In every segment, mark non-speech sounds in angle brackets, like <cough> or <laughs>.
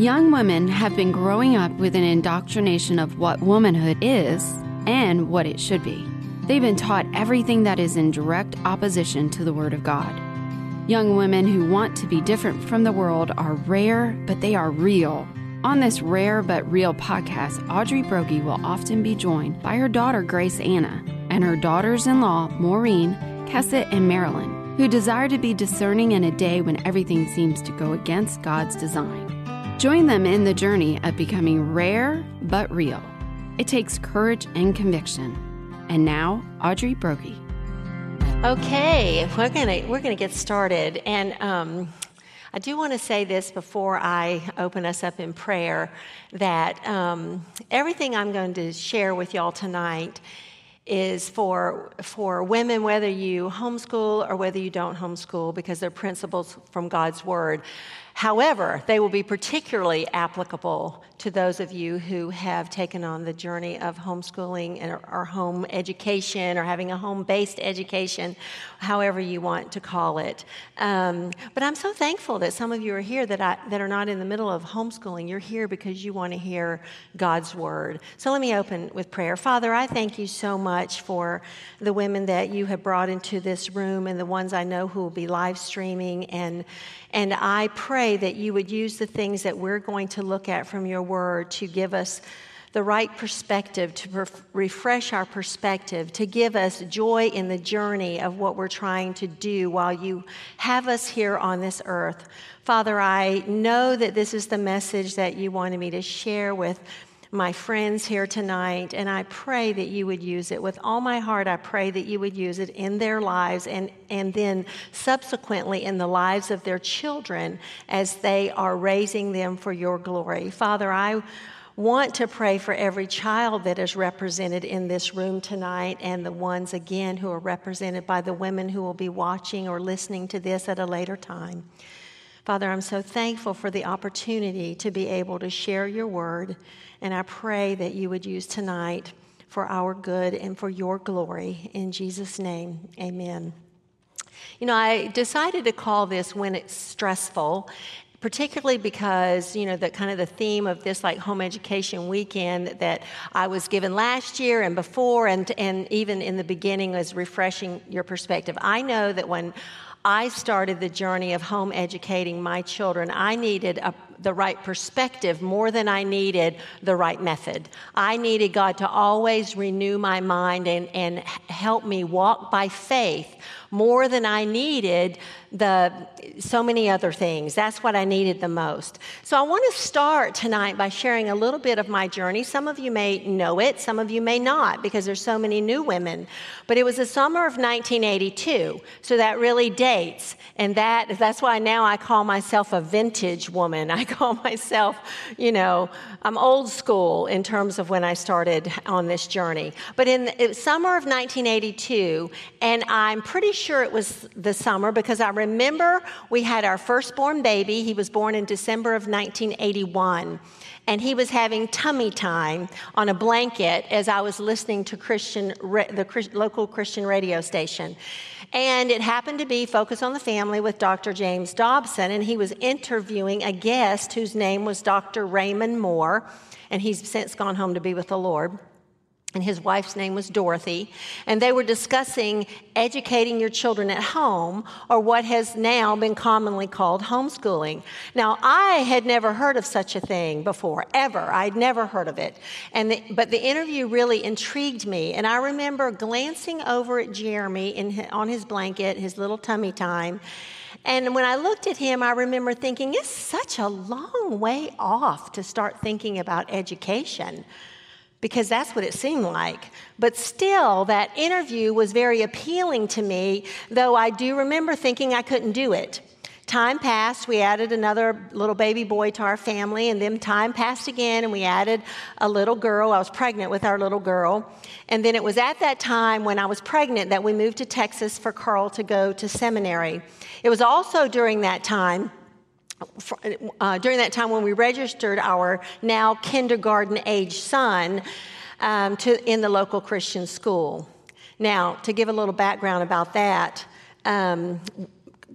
Young women have been growing up with an indoctrination of what womanhood is and what it should be. They've been taught everything that is in direct opposition to the Word of God. Young women who want to be different from the world are rare, but they are real. On this rare but real podcast, Audrey Broggi will often be joined by her daughter Grace Anna and her daughters in law Maureen, Kesset, and Marilyn, who desire to be discerning in a day when everything seems to go against God's design. Join them in the journey of becoming rare but real. It takes courage and conviction. And now, Audrey Broggi. Okay, we're gonna we're gonna get started, and um, I do want to say this before I open us up in prayer that um, everything I'm going to share with y'all tonight is for for women, whether you homeschool or whether you don't homeschool, because they're principles from God's Word. However, they will be particularly applicable to those of you who have taken on the journey of homeschooling or, home education or having a home based education, however you want to call it. Um, but I'm so thankful that some of you are here that, I, that are not in the middle of homeschooling. You're here because you want to hear God's word. So let me open with prayer. Father, I thank you so much for the women that you have brought into this room and the ones I know who will be live streaming and and I pray that you would use the things that we're going to look at from your word to give us the right perspective, to refresh our perspective, to give us joy in the journey of what we're trying to do while you have us here on this earth. Father, I know that this is the message that you wanted me to share with my friends here tonight, and I pray that you would use it. With all my heart, I pray that you would use it in their lives and, and then subsequently in the lives of their children as they are raising them for your glory. Father, I want to pray for every child that is represented in this room tonight and the ones again who are represented by the women who will be watching or listening to this at a later time. Father, I'm so thankful for the opportunity to be able to share your word and I pray that you would use tonight for our good and for your glory. In Jesus' name, amen. You know, I decided to call this When It's Stressful particularly because you know the kind of the theme of this like home education weekend that I was given last year and before and and even in the beginning was refreshing your perspective. I know that when I started the journey of home educating my children, I needed a the right perspective more than I needed the right method. I needed God to always renew my mind and, and help me walk by faith more than I needed the so many other things. That's what I needed the most. So I want to start tonight by sharing a little bit of my journey. Some of you may know it, some of you may not because there's so many new women. But it was the summer of 1982, so that really dates. And that that's why now I call myself a vintage woman. <laughs> I call myself, you know, I'm old school in terms of when I started on this journey. But in the summer of 1982, and I'm pretty sure it was the summer because I remember we had our firstborn baby. He was born in December of 1981 and he was having tummy time on a blanket as I was listening to Christian, the local Christian radio station. And it happened to be Focus on the Family with Dr. James Dobson, and he was interviewing a guest whose name was Dr. Raymond Moore, and he's since gone home to be with the Lord and his wife's name was Dorothy, and they were discussing educating your children at home, or what has now been commonly called homeschooling. Now, I had never heard of such a thing before, ever. I'd never heard of it. And the, but the interview really intrigued me, and I remember glancing over at Jeremy in, on his blanket, his little tummy time. And when I looked at him, I remember thinking, it's such a long way off to start thinking about education because that's what it seemed like. But still, that interview was very appealing to me, though I do remember thinking I couldn't do it. Time passed, we added another little baby boy to our family, and then time passed again, and we added a little girl. I was pregnant with our little girl. And then it was at that time when I was pregnant that we moved to Texas for Carl to go to seminary. It was also during that time uh, during that time when we registered our now kindergarten age son um, to, in the local Christian school. Now, to give a little background about that, um,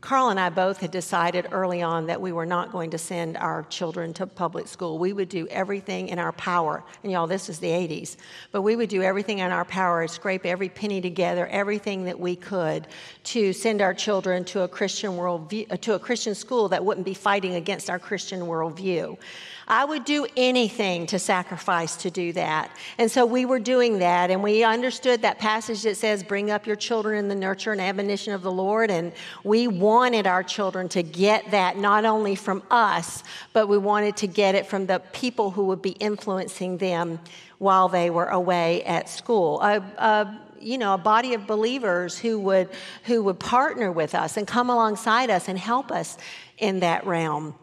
Carl and I both had decided early on that we were not going to send our children to public school. We would do everything in our power. And y'all, this is the 80s. But we would do everything in our power, scrape every penny together, everything that we could to send our children to a Christian world uh, to a Christian school that wouldn't be fighting against our Christian worldview. I would do anything to sacrifice to do that. And so we were doing that, and we understood that passage that says, Bring up your children in the nurture and admonition of the Lord. And we wanted our children to get that not only from us, but we wanted to get it from the people who would be influencing them while they were away at school. A, a, you know a body of believers who would who would partner with us and come alongside us and help us in that realm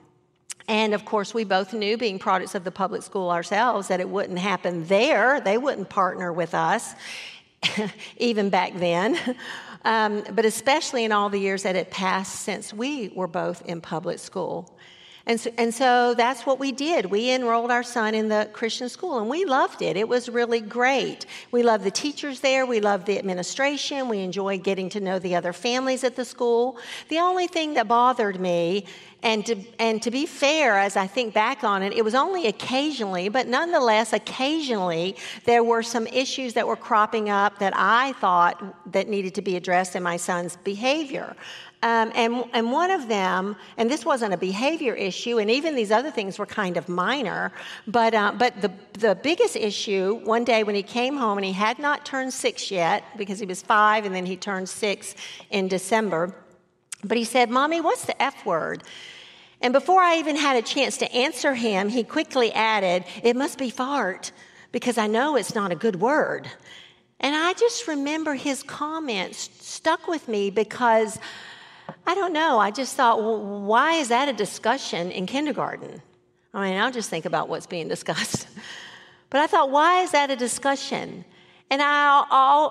and of course, we both knew, being products of the public school ourselves, that it wouldn't happen there. They wouldn't partner with us, <laughs> even back then. Um, but especially in all the years that had passed since we were both in public school. And so, and so that's what we did. We enrolled our son in the Christian school and we loved it. It was really great. We loved the teachers there, we loved the administration, we enjoyed getting to know the other families at the school. The only thing that bothered me, and to, and to be fair, as I think back on it, it was only occasionally, but nonetheless, occasionally, there were some issues that were cropping up that I thought that needed to be addressed in my son's behavior. Um, and, and one of them, and this wasn't a behavior issue, and even these other things were kind of minor, but, uh, but the, the biggest issue one day when he came home and he had not turned six yet because he was five and then he turned six in December, but he said, Mommy, what's the F word? And before I even had a chance to answer him, he quickly added, It must be fart because I know it's not a good word. And I just remember his comments stuck with me because I don't know. I just thought, well, why is that a discussion in kindergarten? I mean, I'll just think about what's being <laughs> discussed. But I thought, why is that a discussion? And I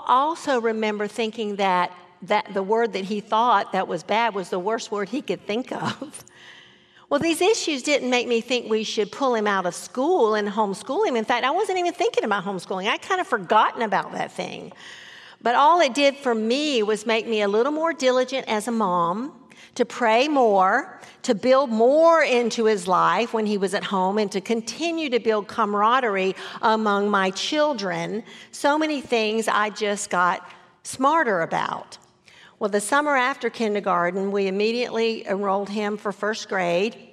also remember thinking that, that the word that he thought that was bad was the worst word he could think of. <laughs> Well, these issues didn't make me think we should pull him out of school and homeschool him. In fact, I wasn't even thinking about homeschooling. I kind of forgotten about that thing. But all it did for me was make me a little more diligent as a mom, to pray more, to build more into his life when he was at home, and to continue to build camaraderie among my children. So many things I just got smarter about. Well, the summer after kindergarten, we immediately enrolled him for first grade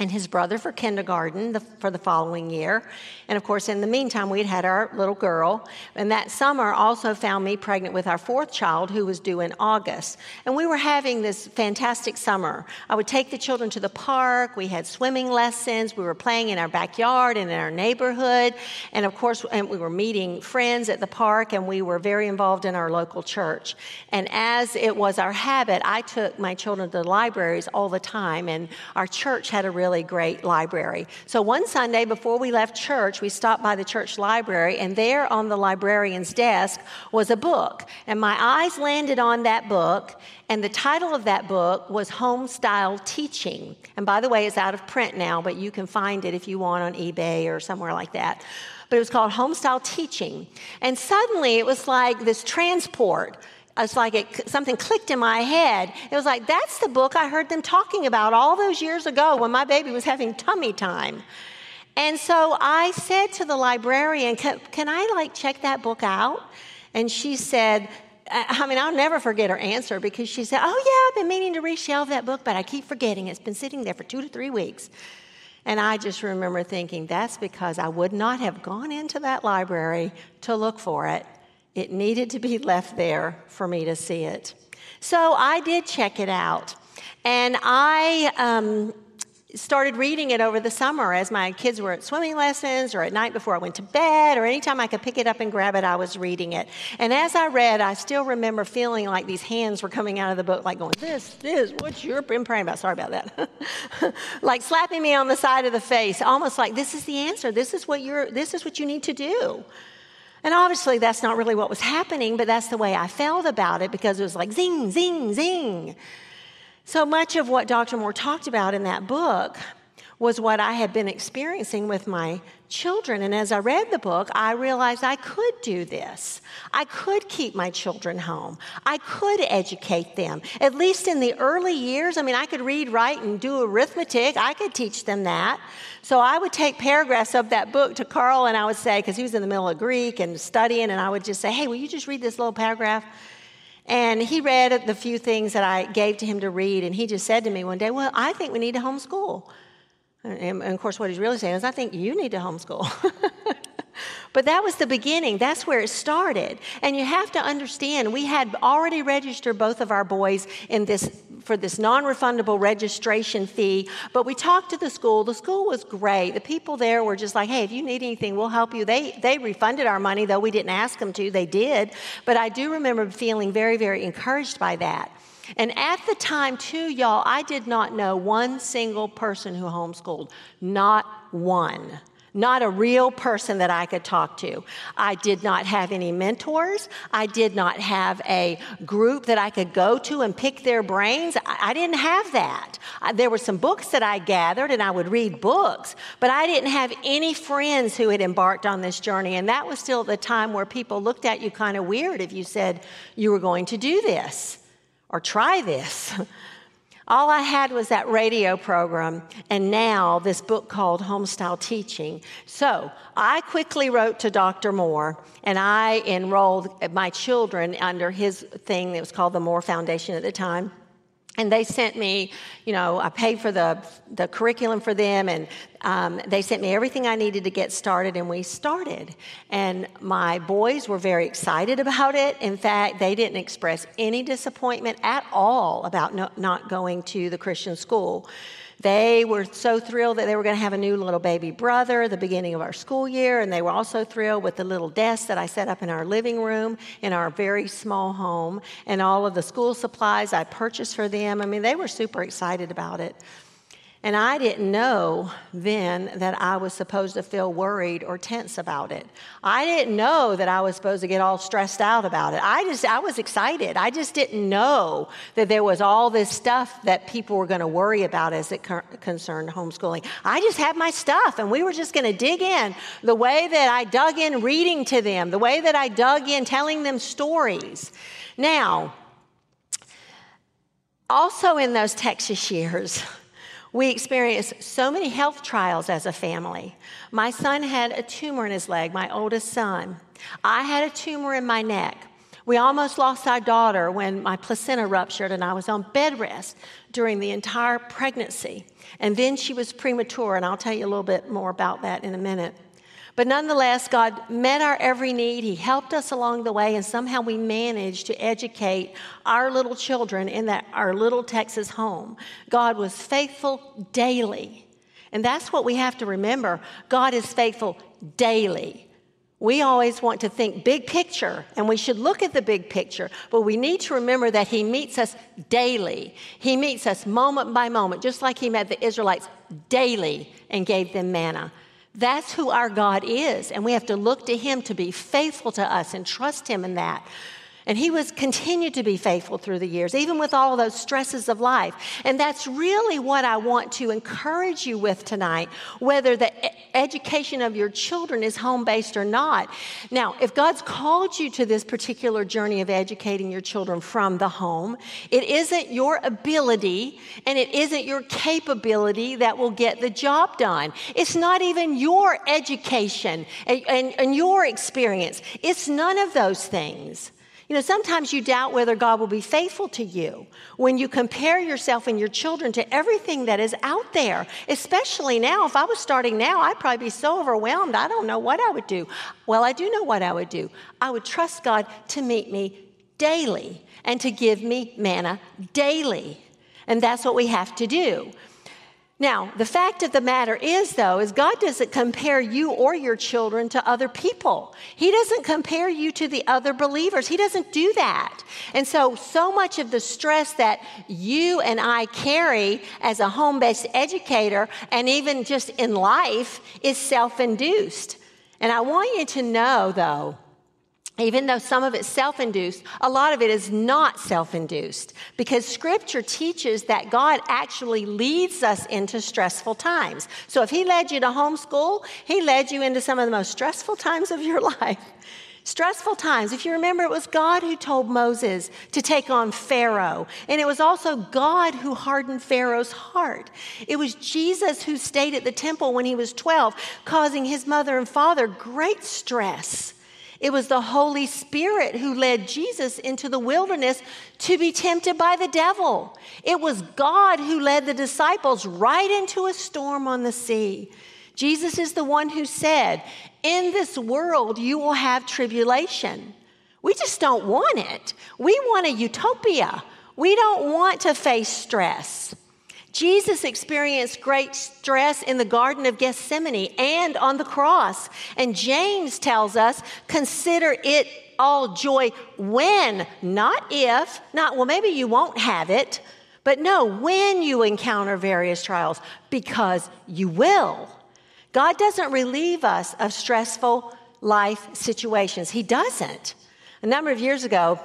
and his brother for kindergarten the, for the following year. And of course, in the meantime, we'd had our little girl. And that summer also found me pregnant with our fourth child, who was due in August. And we were having this fantastic summer. I would take the children to the park. We had swimming lessons. We were playing in our backyard and in our neighborhood. And of course, and we were meeting friends at the park, and we were very involved in our local church. And as it was our habit, I took my children to the libraries all the time. And our church had a really really great library. So one Sunday before we left church, we stopped by the church library, and there on the librarian's desk was a book. And my eyes landed on that book, and the title of that book was Home Style Teaching. And by the way, it's out of print now, but you can find it if you want on eBay or somewhere like that but it was called Homestyle Teaching. And suddenly it was like this transport it's like it, something clicked in my head. It was like, that's the book I heard them talking about all those years ago when my baby was having tummy time. And so I said to the librarian, can, can I like check that book out? And she said, I mean, I'll never forget her answer because she said, Oh, yeah, I've been meaning to reshelve that book, but I keep forgetting. It's been sitting there for two to three weeks. And I just remember thinking, That's because I would not have gone into that library to look for it it needed to be left there for me to see it. So I did check it out. And I um, started reading it over the summer as my kids were at swimming lessons or at night before I went to bed or anytime I could pick it up and grab it, I was reading it. And as I read, I still remember feeling like these hands were coming out of the book, like going, This, this, what you're been praying about. Sorry about that. <laughs> like slapping me on the side of the face, almost like this is the answer. This is what you're this is what you need to do. And obviously, that's not really what was happening, but that's the way I felt about it because it was like zing, zing, zing. So much of what Dr. Moore talked about in that book was what I had been experiencing with my children. And as I read the book, I realized I could do this. I could keep my children home. I could educate them. At least in the early years, I mean, I could read, write, and do arithmetic. I could teach them that. So I would take paragraphs of that book to Carl and I would say, because he was in the middle of Greek and studying, and I would just say, hey, will you just read this little paragraph? And he read the few things that I gave to him to read, and he just said to me one day, Well, I think we need to homeschool. And, of course, what he's really saying is, I think you need to homeschool. <laughs> but that was the beginning. That's where it started. And you have to understand, we had already registered both of our boys in this for this non-refundable registration fee. But we talked to the school. The school was great. The people there were just like, "Hey, if you need anything, we'll help you." They they refunded our money, though we didn't ask them to. They did. But I do remember feeling very very encouraged by that. And at the time, too, y'all, I did not know one single person who homeschooled. Not one. Not a real person that I could talk to. I did not have any mentors. I did not have a group that I could go to and pick their brains. I, didn't have that. there were some books that I gathered and I would read books, but I didn't have any friends who had embarked on this journey. And that was still the time where people looked at you kind of weird if you said you were going to do this or try this. All I had was that radio program, and now this book called Homestyle Teaching. So I quickly wrote to Dr. Moore, and I enrolled my children under his thing that was called the Moore Foundation at the time. And they sent me, you know, I paid for the, the curriculum for them, and um, they sent me everything I needed to get started, and we started. And my boys were very excited about it. In fact, they didn't express any disappointment at all about no, not going to the Christian school. They were so thrilled that they were going to have a new little baby brother the beginning of our school year, and they were also thrilled with the little desk that I set up in our living room in our very small home and all of the school supplies I purchased for them. I mean, they were super excited about it. And I didn't know then that I was supposed to feel worried or tense about it. I didn't know that I was supposed to get all stressed out about it. I just, I was excited. I just didn't know that there was all this stuff that people were going to worry about as it concerned homeschooling. I just had my stuff and we were just going to dig in the way that I dug in reading to them, the way that I dug in telling them stories. Now, also in those Texas years, we experienced so many health trials as a family. My son had a tumor in his leg, my oldest son. I had a tumor in my neck. We almost lost our daughter when my placenta ruptured and I was on bed rest during the entire pregnancy. And then she was premature, and I'll tell you a little bit more about that in a minute. But nonetheless, God met our every need. He helped us along the way, and somehow we managed to educate our little children in that our little Texas home. God was faithful daily. And that's what we have to remember. God is faithful daily. We always want to think big picture, and we should look at the big picture, but we need to remember that He meets us daily. He meets us moment by moment, just like He met the Israelites daily and gave them manna. That's who our God is, and we have to look to Him to be faithful to us and trust Him in that. And he was continued to be faithful through the years, even with all those stresses of life. And that's really what I want to encourage you with tonight, whether the education of your children is home based or not. Now, if God's called you to this particular journey of educating your children from the home, it isn't your ability and it isn't your capability that will get the job done. It's not even your education and, and, and your experience. It's none of those things. You know, sometimes you doubt whether God will be faithful to you when you compare yourself and your children to everything that is out there, especially now. If I was starting now, I'd probably be so overwhelmed. I don't know what I would do. Well, I do know what I would do. I would trust God to meet me daily and to give me manna daily. And that's what we have to do. Now, the fact of the matter is, though, is God doesn't compare you or your children to other people. He doesn't compare you to the other believers. He doesn't do that. And so, so much of the stress that you and I carry as a home based educator and even just in life is self induced. And I want you to know, though, even though some of it's self induced, a lot of it is not self induced because scripture teaches that God actually leads us into stressful times. So if He led you to homeschool, He led you into some of the most stressful times of your <laughs> life. Stressful times. If you remember, it was God who told Moses to take on Pharaoh. And it was also God who hardened Pharaoh's heart. It was Jesus who stayed at the temple when he was 12, causing his mother and father great stress. It was the Holy Spirit who led Jesus into the wilderness to be tempted by the devil. It was God who led the disciples right into a storm on the sea. Jesus is the one who said, In this world you will have tribulation. We just don't want it. We want a utopia. We don't want to face stress. Jesus experienced great stress in the Garden of Gethsemane and on the cross. And James tells us, consider it all joy when, not if, not, well, maybe you won't have it, but no, when you encounter various trials, because you will. God doesn't relieve us of stressful life situations. He doesn't. A number of years ago,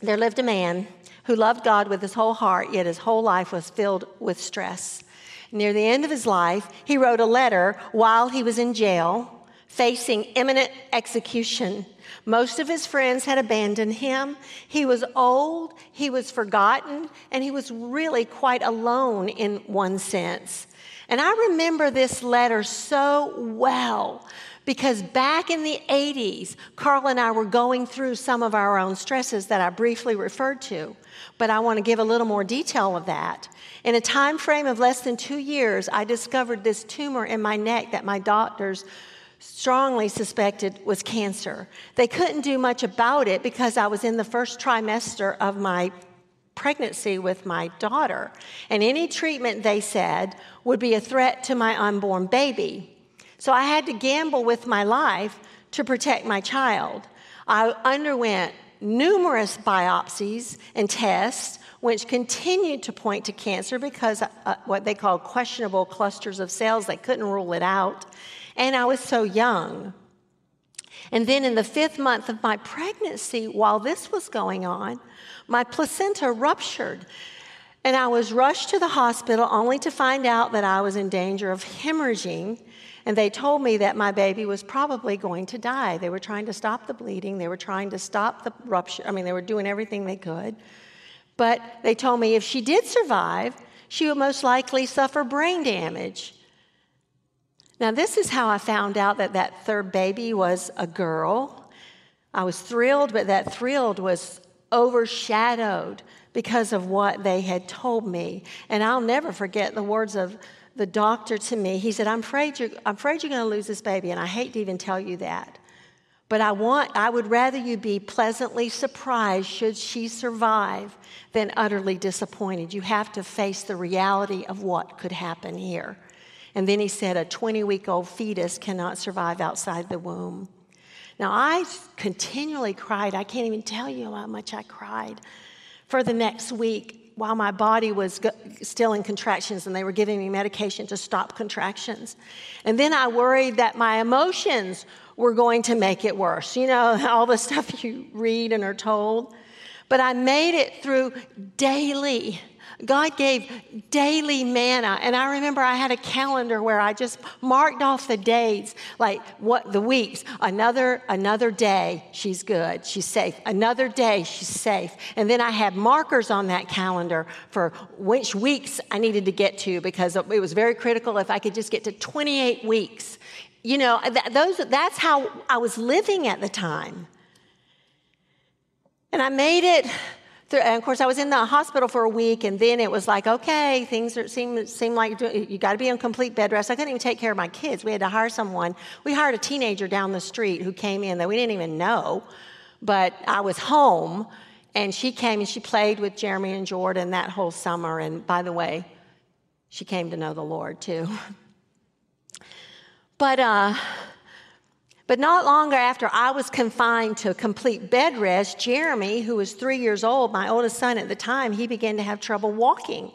there lived a man who loved God with his whole heart, yet his whole life was filled with stress. Near the end of his life, he wrote a letter while he was in jail, facing imminent execution. Most of his friends had abandoned him. He was old, he was forgotten, and he was really quite alone in one sense. And I remember this letter so well because back in the 80s, Carl and I were going through some of our own stresses that I briefly referred to, but I want to give a little more detail of that. In a time frame of less than two years, I discovered this tumor in my neck that my doctors strongly suspected was cancer. They couldn't do much about it because I was in the first trimester of my pregnancy with my daughter. And any treatment, they said, would be a threat to my unborn baby. So I had to gamble with my life to protect my child. I underwent numerous biopsies and tests, which continued to point to cancer because uh, what they called questionable clusters of cells, they couldn't rule it out. And I was so young. And then in the fifth month of my pregnancy, while this was going on, my placenta ruptured. And I was rushed to the hospital only to find out that I was in danger of hemorrhaging and they told me that my baby was probably going to die. They were trying to stop the bleeding, they were trying to stop the rupture. I mean, they were doing everything they could. But they told me if she did survive, she would most likely suffer brain damage. Now, this is how I found out that that third baby was a girl. I was thrilled, but that thrilled was overshadowed because of what they had told me. And I'll never forget the words of the doctor to me, he said, I'm afraid you're, I'm afraid you're going to lose this baby, and I hate to even tell you that. But I want, I would rather you be pleasantly surprised should she survive than utterly disappointed. You have to face the reality of what could happen here. And then he said, a 20 week old fetus cannot survive outside the womb. Now, I continually cried. I can't even tell you how much I cried for the next week while my body was still in contractions and they were giving me medication to stop contractions. And then I worried that my emotions were going to make it worse. You know, <laughs> all the stuff you read and are told. But I made it through daily God gave daily manna. And I remember I had a calendar where I just marked off the days, like what the weeks. Another, another day, she's good, she's safe. Another day, she's safe. And then I had markers on that calendar for which weeks I needed to get to because it was very critical if I could just get to 28 weeks. You know, those, that's how I was living at the time. And I made it and of course, I was in the hospital for a week, and then it was like, okay, things are, seem, seem like you got to be on complete bed rest. I couldn't even take care of my kids. We had to hire someone. We hired a teenager down the street who came in that we didn't even know, but I was home, and she came and she played with Jeremy and Jordan that whole summer. And by the way, she came to know the Lord too. <laughs> but, uh, but not long after I was confined to complete bed rest, Jeremy, who was three years old, my oldest son at the time, he began to have trouble walking.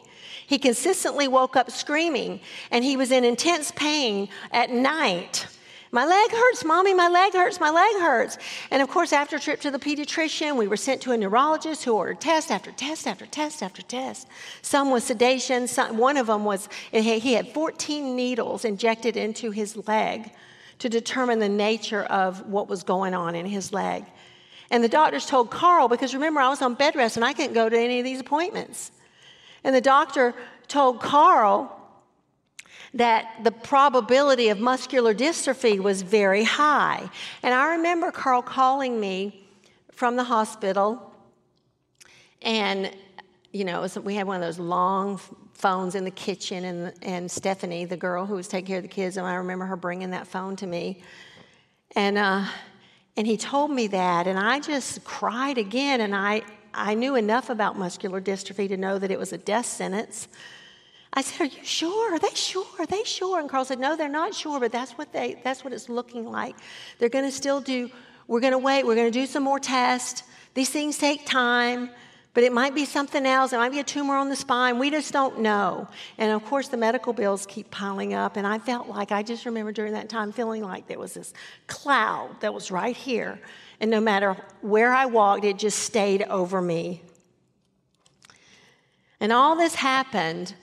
He consistently woke up screaming, and he was in intense pain at night. My leg hurts, mommy, my leg hurts, my leg hurts. And of course, after a trip to the pediatrician, we were sent to a neurologist who ordered test after test after test after test. Some was sedation, some, one of them was, he had 14 needles injected into his leg to determine the nature of what was going on in his leg. And the doctors told Carl, because remember, I was on bed rest and I couldn't go to any of these appointments. And the doctor told Carl, that the probability of muscular dystrophy was very high. And I remember Carl calling me from the hospital, and you know, we had one of those long phones in the kitchen, and, and Stephanie, the girl who was taking care of the kids, and I remember her bringing that phone to me. And, uh, and he told me that, and I just cried again, and I, I knew enough about muscular dystrophy to know that it was a death sentence. I said, Are you sure? Are they sure? Are they sure? And Carl said, No, they're not sure, but that's what they that's what it's looking like. They're gonna still do, we're gonna wait, we're gonna do some more tests. These things take time, but it might be something else. It might be a tumor on the spine. We just don't know. And of course the medical bills keep piling up. And I felt like I just remember during that time feeling like there was this cloud that was right here. And no matter where I walked, it just stayed over me. And all this happened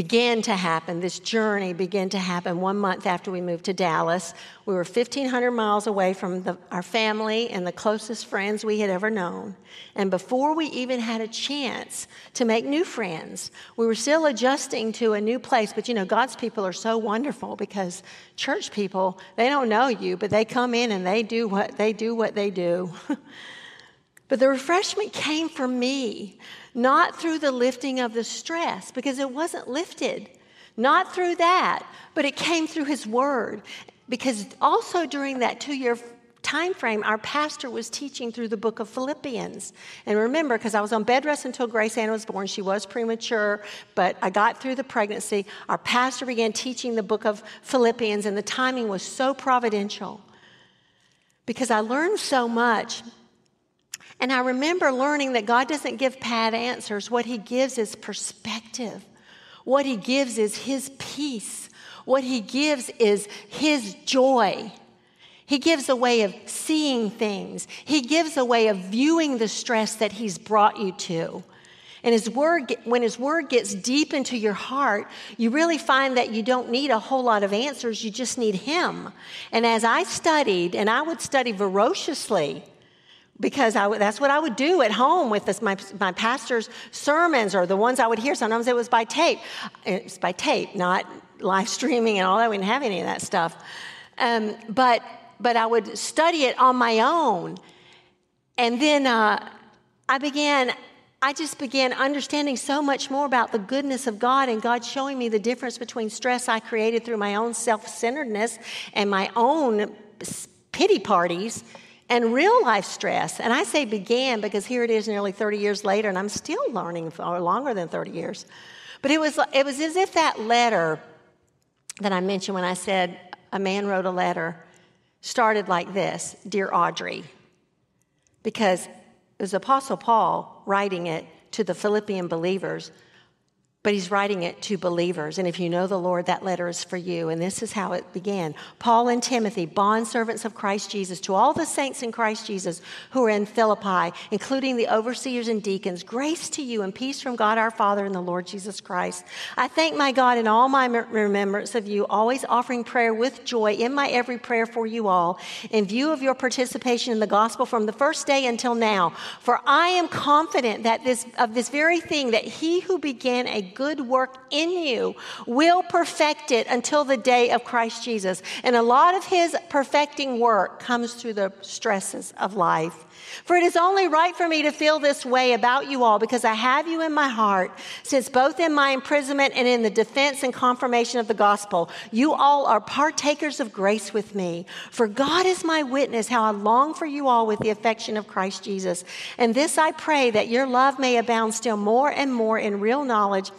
began to happen, this journey began to happen one month after we moved to Dallas. We were 1,500 miles away from the, our family and the closest friends we had ever known. And before we even had a chance to make new friends, we were still adjusting to a new place. But you know, God's people are so wonderful because church people, they don't know you, but they come in and they do what they do what they do. <laughs> but the refreshment came for me not through the lifting of the stress, because it wasn't lifted. Not through that, but it came through his word. Because also during that two year time frame, our pastor was teaching through the book of Philippians. And remember, because I was on bed rest until Grace Ann was born, she was premature, but I got through the pregnancy. Our pastor began teaching the book of Philippians, and the timing was so providential because I learned so much and I remember learning that God doesn't give pat answers. What He gives is perspective. What He gives is His peace. What He gives is His joy. He gives a way of seeing things. He gives a way of viewing the stress that He's brought you to. And his word, when his word gets deep into your heart, you really find that you don't need a whole lot of answers. You just need him. And as I studied, and I would study voraciously, because I, that's what I would do at home with this, my, my pastor's sermons or the ones I would hear. Sometimes it was by tape. It's by tape, not live <laughs> streaming and all that. We didn't have any of that stuff. Um, but, but I would study it on my own. And then uh, I began, I just began understanding so much more about the goodness of God and God showing me the difference between stress I created through my own self centeredness and my own pity parties and real life stress. And I say began because here it is nearly 30 years later, and I'm still learning for longer than 30 years. But it was, it was as if that letter that I mentioned when I said a man wrote a letter started like this Dear Audrey, because it was Apostle Paul writing it to the Philippian believers but he's writing it to believers. And if you know the Lord, that letter is for you. And this is how it began Paul and Timothy, bondservants of Christ Jesus, to all the saints in Christ Jesus who are in Philippi, including the overseers and deacons, grace to you and peace from God our Father and the Lord Jesus Christ. I thank my God in all my remembrance of you, always offering prayer with joy in my every prayer for you all, in view of your participation in the gospel from the first day until now. For I am confident that this, of this very thing, that he who began a good work in you will perfect it until the day of Christ Jesus. And a lot of his perfecting work comes through the stresses of life. For it is only right for me to feel this way about you all because I have you in my heart, since both in my imprisonment and in the defense and confirmation of the gospel, you all are partakers of grace with me. For God is my witness how I long for you all with the affection of Christ Jesus. And this I pray that your love may abound still more and more in real knowledge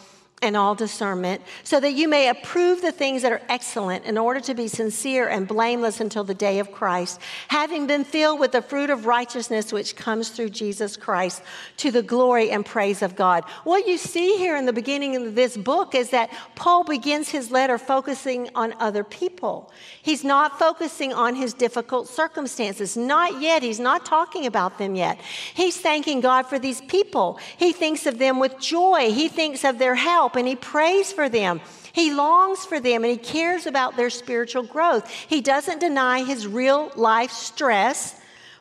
and all discernment, so that you may approve the things that are excellent in order to be sincere and blameless until the day of Christ, having been filled with the fruit of righteousness which comes through Jesus Christ to the glory and praise of God. What you see here in the beginning of this book is that Paul begins his letter focusing on other people. He's not focusing on his difficult circumstances. Not yet. He's not talking about them yet. He's thanking God for these people. He thinks of them with joy. He thinks of their help help and he prays for them. He longs for them and he cares about their spiritual growth. He doesn't deny his real life stress,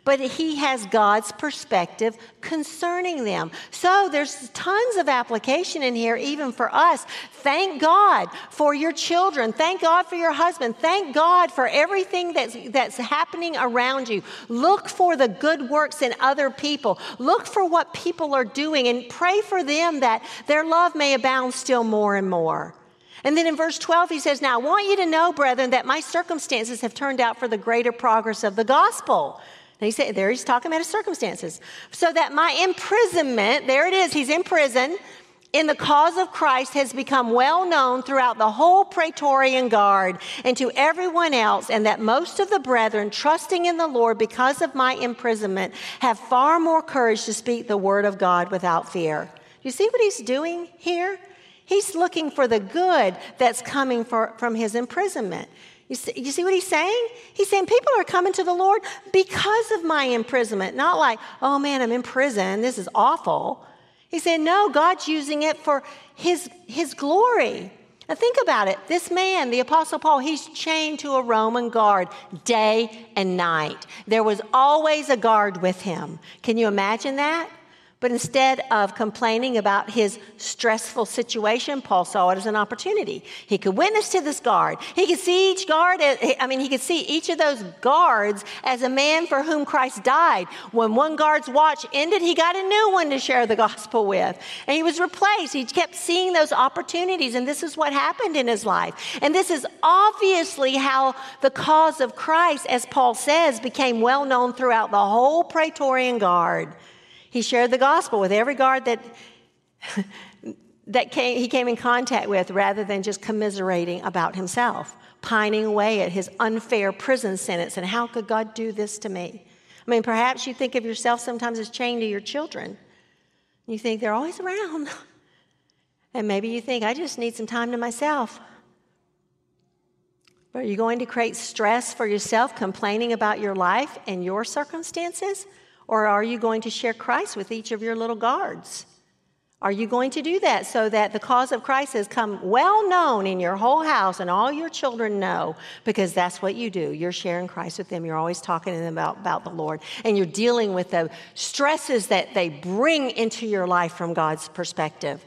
but he has God's perspective concerning them. So there's tons of application in here, even for us. Thank God for your children. Thank God for your husband. Thank God for everything that's, that's happening around you. Look for the good works in other people. Look for what people are doing and pray for them that their love may abound still more and more. And then in verse 12, he says, Now I want you to know, brethren, that my circumstances have turned out for the greater progress of the gospel. And he said, there he's talking about his circumstances. So that my imprisonment, there it is, he's in prison, in the cause of Christ has become well known throughout the whole Praetorian Guard and to everyone else, and that most of the brethren, trusting in the Lord because of my imprisonment, have far more courage to speak the word of God without fear. You see what he's doing here? He's looking for the good that's coming for, from his imprisonment. You see, you see what he's saying? He's saying people are coming to the Lord because of my imprisonment, not like, oh man, I'm in prison, this is awful. He's saying, no, God's using it for his, his glory. Now think about it. This man, the Apostle Paul, he's chained to a Roman guard day and night. There was always a guard with him. Can you imagine that? But instead of complaining about his stressful situation, Paul saw it as an opportunity. He could witness to this guard. He could see each guard, I mean, he could see each of those guards as a man for whom Christ died. When one guard's watch ended, he got a new one to share the gospel with. And he was replaced. He kept seeing those opportunities, and this is what happened in his life. And this is obviously how the cause of Christ, as Paul says, became well known throughout the whole Praetorian Guard. He shared the gospel with every guard that, <laughs> that came, he came in contact with rather than just commiserating about himself, pining away at his unfair prison sentence and how could God do this to me? I mean, perhaps you think of yourself sometimes as chained to your children. You think they're always around. <laughs> And maybe you think, I just need some time to myself. But are you going to create stress for yourself, complaining about your life and your circumstances? Or are you going to share Christ with each of your little guards? Are you going to do that so that the cause of Christ has come well known in your whole house and all your children know? Because that's what you do. You're sharing Christ with them. You're always talking to them about, about the Lord. And you're dealing with the stresses that they bring into your life from God's perspective.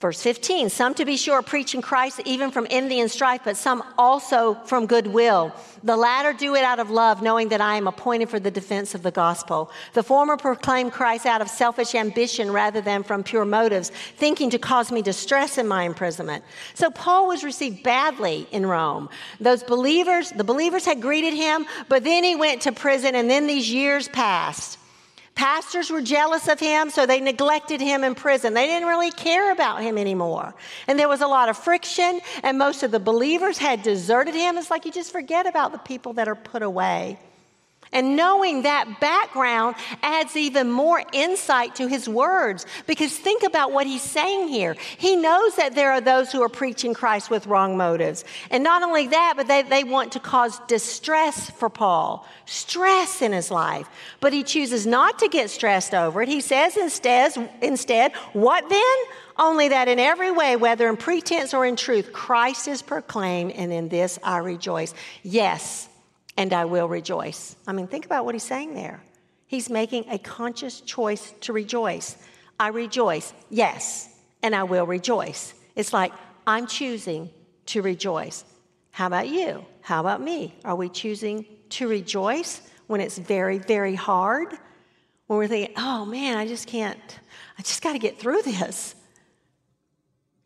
Verse 15, some to be sure preaching Christ even from envy and strife, but some also from goodwill. The latter do it out of love, knowing that I am appointed for the defense of the gospel. The former proclaim Christ out of selfish ambition rather than from pure motives, thinking to cause me distress in my imprisonment. So Paul was received badly in Rome. Those believers, the believers had greeted him, but then he went to prison and then these years passed. Pastors were jealous of him, so they neglected him in prison. They didn't really care about him anymore. And there was a lot of friction, and most of the believers had deserted him. It's like you just forget about the people that are put away. And knowing that background adds even more insight to his words because think about what he's saying here. He knows that there are those who are preaching Christ with wrong motives. And not only that, but they, they want to cause distress for Paul, stress in his life. But he chooses not to get stressed over it. He says instead, instead, what then? Only that in every way, whether in pretense or in truth, Christ is proclaimed, and in this I rejoice. Yes, and I will rejoice. I mean, think about what he's saying there. He's making a conscious choice to rejoice. I rejoice, yes, and I will rejoice. It's like I'm choosing to rejoice. How about you? How about me? Are we choosing to rejoice when it's very, very hard? When we're thinking, oh man, I just can't, I just got to get through this.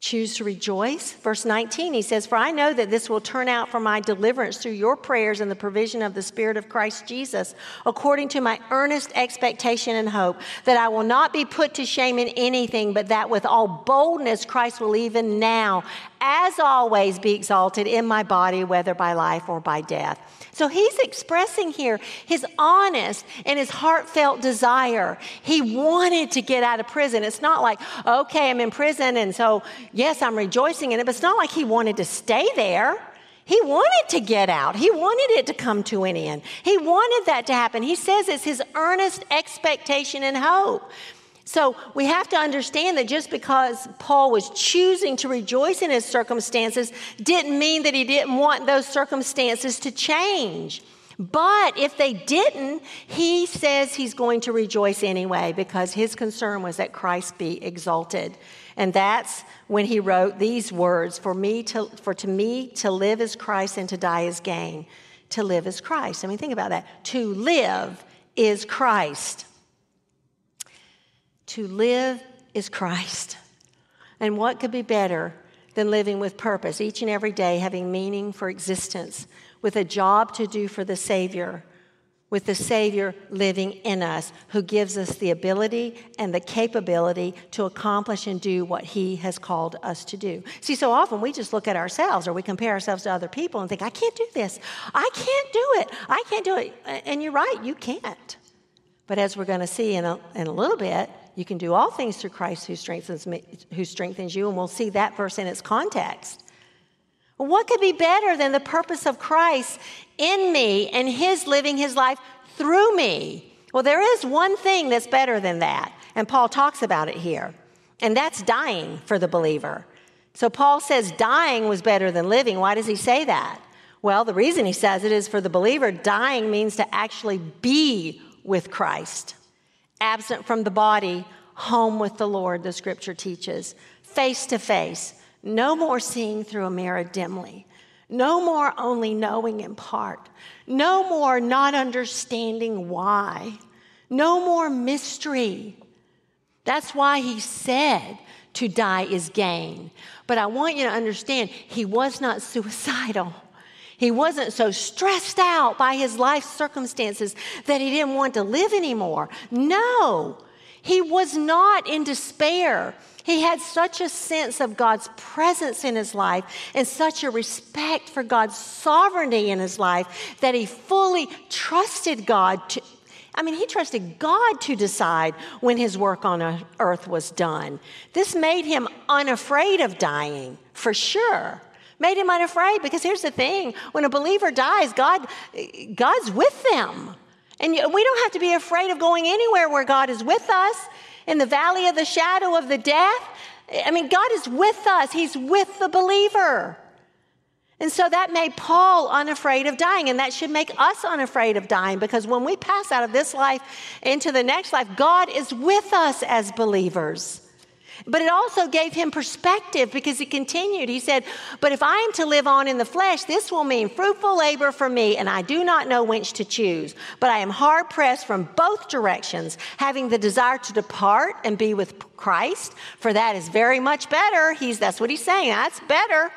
Choose to rejoice. Verse 19, he says, For I know that this will turn out for my deliverance through your prayers and the provision of the Spirit of Christ Jesus, according to my earnest expectation and hope, that I will not be put to shame in anything, but that with all boldness Christ will even now, as always, be exalted in my body, whether by life or by death. So he's expressing here his honest and his heartfelt desire. He wanted to get out of prison. It's not like, okay, I'm in prison, and so yes, I'm rejoicing in it, but it's not like he wanted to stay there. He wanted to get out. He wanted it to come to an end. He wanted that to happen. He says it's his earnest expectation and hope. So we have to understand that just because Paul was choosing to rejoice in his circumstances didn't mean that he didn't want those circumstances to change. But if they didn't, he says he's going to rejoice anyway because his concern was that Christ be exalted. And that's when he wrote these words for me to for to me to live is Christ and to die is gain. To live is Christ. I mean think about that. To live is Christ. To live is Christ. And what could be better than living with purpose, each and every day having meaning for existence, with a job to do for the Savior, with the Savior living in us, who gives us the ability and the capability to accomplish and do what He has called us to do. See, so often we just look at ourselves or we compare ourselves to other people and think, I can't do this. I can't do it. I can't do it. And you're right, you can't. But as we're going to see in a, in a little bit, you can do all things through Christ who strengthens, me, who strengthens you, and we'll see that verse in its context. What could be better than the purpose of Christ in me and His living His life through me? Well, there is one thing that's better than that, and Paul talks about it here, and that's dying for the believer. So Paul says dying was better than living. Why does he say that? Well, the reason he says it is for the believer, dying means to actually be with Christ absent from the body, home with the Lord, the scripture teaches, face to face. No more seeing through a mirror dimly. No more only knowing in part. No more not understanding why. No more mystery. That's why he said to die is gain. But I want you to understand, he was not suicidal. He wasn't so stressed out by his life circumstances that he didn't want to live anymore. No, he was not in despair. He had such a sense of God's presence in his life and such a respect for God's sovereignty in his life that he fully trusted God to, I mean, he trusted God to decide when his work on earth was done. This made him unafraid of dying, for sure made him unafraid. Because here's the thing. When a believer dies god god's with them. And we don't have to be afraid of going anywhere where god is with us. In the valley of the shadow of the death i mean god is with us. He's with the believer. And so that made Paul unafraid of dying, and that should make us unafraid of dying. Because when we pass out of this life into the next life, God is with us as believers. But it also gave him perspective because he continued. He said, But if I am to live on in the flesh, this will mean fruitful labor for me, and I do not know which to choose. But I am hard pressed from both directions, having the desire to depart and be with Christ, for that is very much better. He's, that's what he's saying. That's better.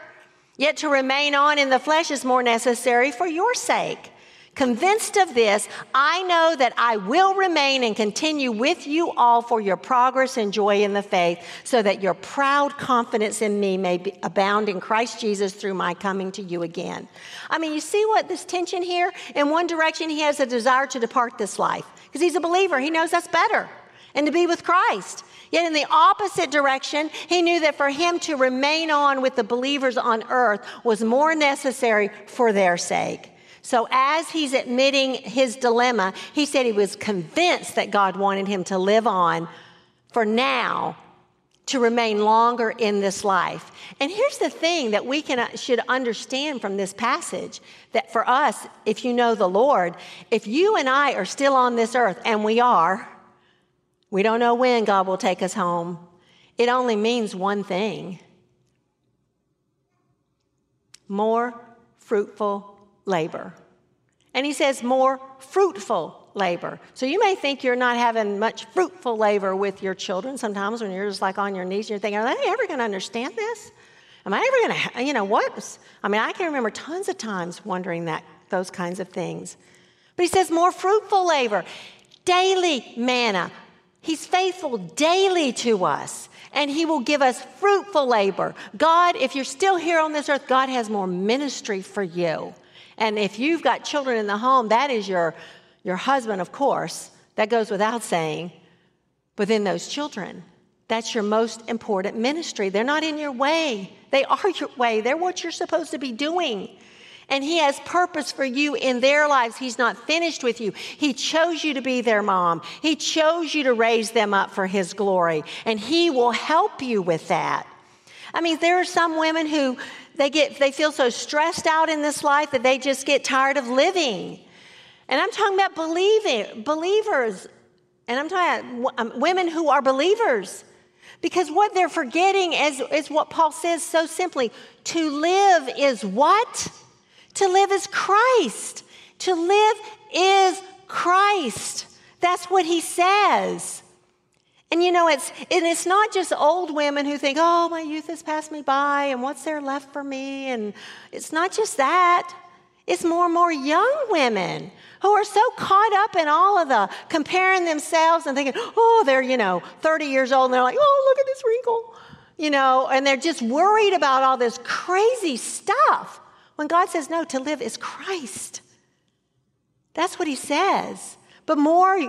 Yet to remain on in the flesh is more necessary for your sake. Convinced of this, I know that I will remain and continue with you all for your progress and joy in the faith, so that your proud confidence in me may abound in Christ Jesus through my coming to you again. I mean, you see what this tension here? In one direction, he has a desire to depart this life because he's a believer. He knows that's better and to be with Christ. Yet in the opposite direction, he knew that for him to remain on with the believers on earth was more necessary for their sake. So, as he's admitting his dilemma, he said he was convinced that God wanted him to live on for now to remain longer in this life. And here's the thing that we can, uh, should understand from this passage that for us, if you know the Lord, if you and I are still on this earth, and we are, we don't know when God will take us home, it only means one thing more fruitful labor. And he says, more fruitful labor. So you may think you're not having much fruitful labor with your children sometimes when you're just like on your knees and you're thinking, are they ever going to understand this? Am I ever going to, you know, what? I mean, I can remember tons of times wondering that, those kinds of things. But he says more fruitful labor, daily manna. He's faithful daily to us and He will give us fruitful labor. God, if you're still here on this earth, God has more ministry for you. And if you've got children in the home, that is your, your husband, of course. That goes without saying. But then those children, that's your most important ministry. They're not in your way, they are your way. They're what you're supposed to be doing. And He has purpose for you in their lives. He's not finished with you. He chose you to be their mom. He chose you to raise them up for His glory. And He will help you with that. I mean, there are some women who they get they feel so stressed out in this life that they just get tired of living. And I'm talking about believing believers. And I'm talking about um, women who are believers. Because what they're forgetting is, is what Paul says so simply to live is what? To live is Christ. To live is Christ. That's what he says. And you know, it's, and it's not just old women who think, oh, my youth has passed me by, and what's there left for me? And it's not just that. It's more and more young women who are so caught up in all of the comparing themselves and thinking, oh, they're, you know, 30 years old, and they're like, oh, look at this wrinkle, you know, and they're just worried about all this crazy stuff. When God says, no, to live is Christ. That's what he says. But more,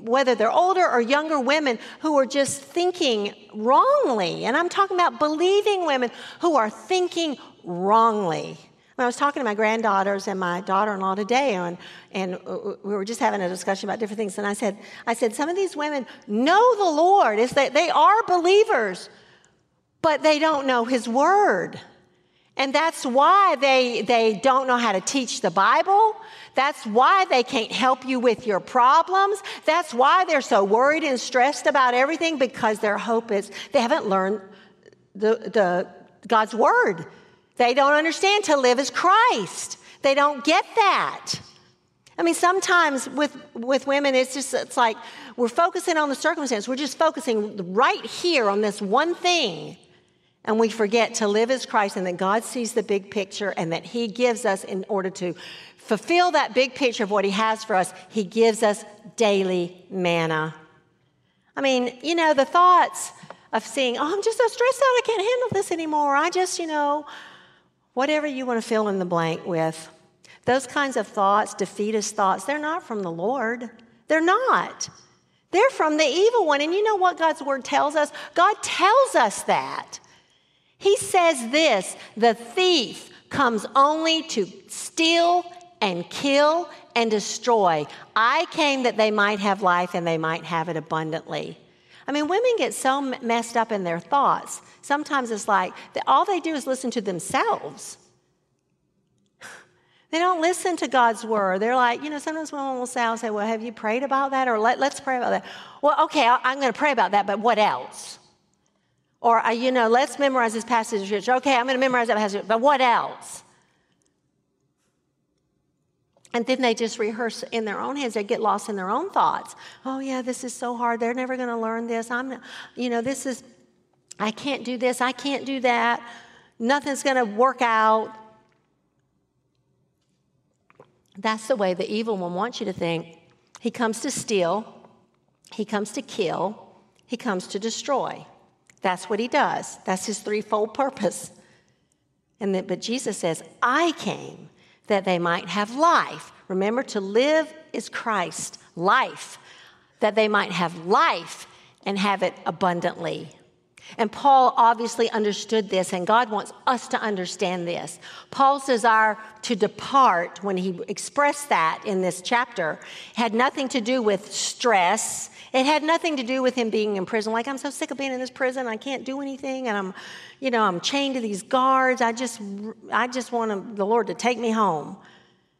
whether they're older or younger women who are just thinking wrongly, and I'm talking about believing women who are thinking wrongly. When I was talking to my granddaughters and my daughter-in-law today, and, and we were just having a discussion about different things. And I said, I said, some of these women know the Lord. Is that they are believers, but they don't know His Word. And that's why they, they don't know how to teach the Bible. That's why they can't help you with your problems. That's why they're so worried and stressed about everything because their hope is they haven't learned the, the God's word. They don't understand to live as Christ. They don't get that. I mean, sometimes with, with women, it's just, it's like we're focusing on the circumstance. We're just focusing right here on this one thing and we forget to live as Christ and that God sees the big picture and that He gives us, in order to fulfill that big picture of what He has for us, He gives us daily manna. I mean, you know, the thoughts of seeing, oh, I'm just so stressed out, I can't handle this anymore. I just, you know, whatever you want to fill in the blank with. Those kinds of thoughts, defeatist thoughts, they're not from the Lord. They're not. They're from the evil one. And you know what God's word tells us? God tells us that. He says this the thief comes only to steal and kill and destroy. I came that they might have life and they might have it abundantly. I mean, women get so messed up in their thoughts. Sometimes it's like all they do is listen to themselves. <laughs> They don't listen to God's word. They're like, you know, sometimes women will say, I'll say, well, have you prayed about that? Or Let, us pray about that. Well, okay, I'm going to pray about that, but what else? Or, uh, you know, let's memorize this passage of scripture. Okay, I'm going to memorize that passage, but what else? And then they just rehearse in their own heads. They get lost in their own thoughts. Oh, yeah, this is so hard. They're never going to learn this. I'm, you know, this is, I can't do this. I can't do that. Nothing's going to work out. That's the way the evil one wants you to think. He comes to steal, he comes to kill, he comes to destroy. That's what he does. That's his threefold purpose. And then, but Jesus says, I came that they might have life. Remember, to live is Christ, life, that they might have life and have it abundantly. And Paul obviously understood this, and God wants us to understand this. Paul's desire to depart, when he expressed that in this chapter, had nothing to do with stress it had nothing to do with him being in prison. Like, I'm so sick of being in this prison. I can't do anything. And I'm, you know, I'm chained to these guards. I just, I just want the Lord to take me home.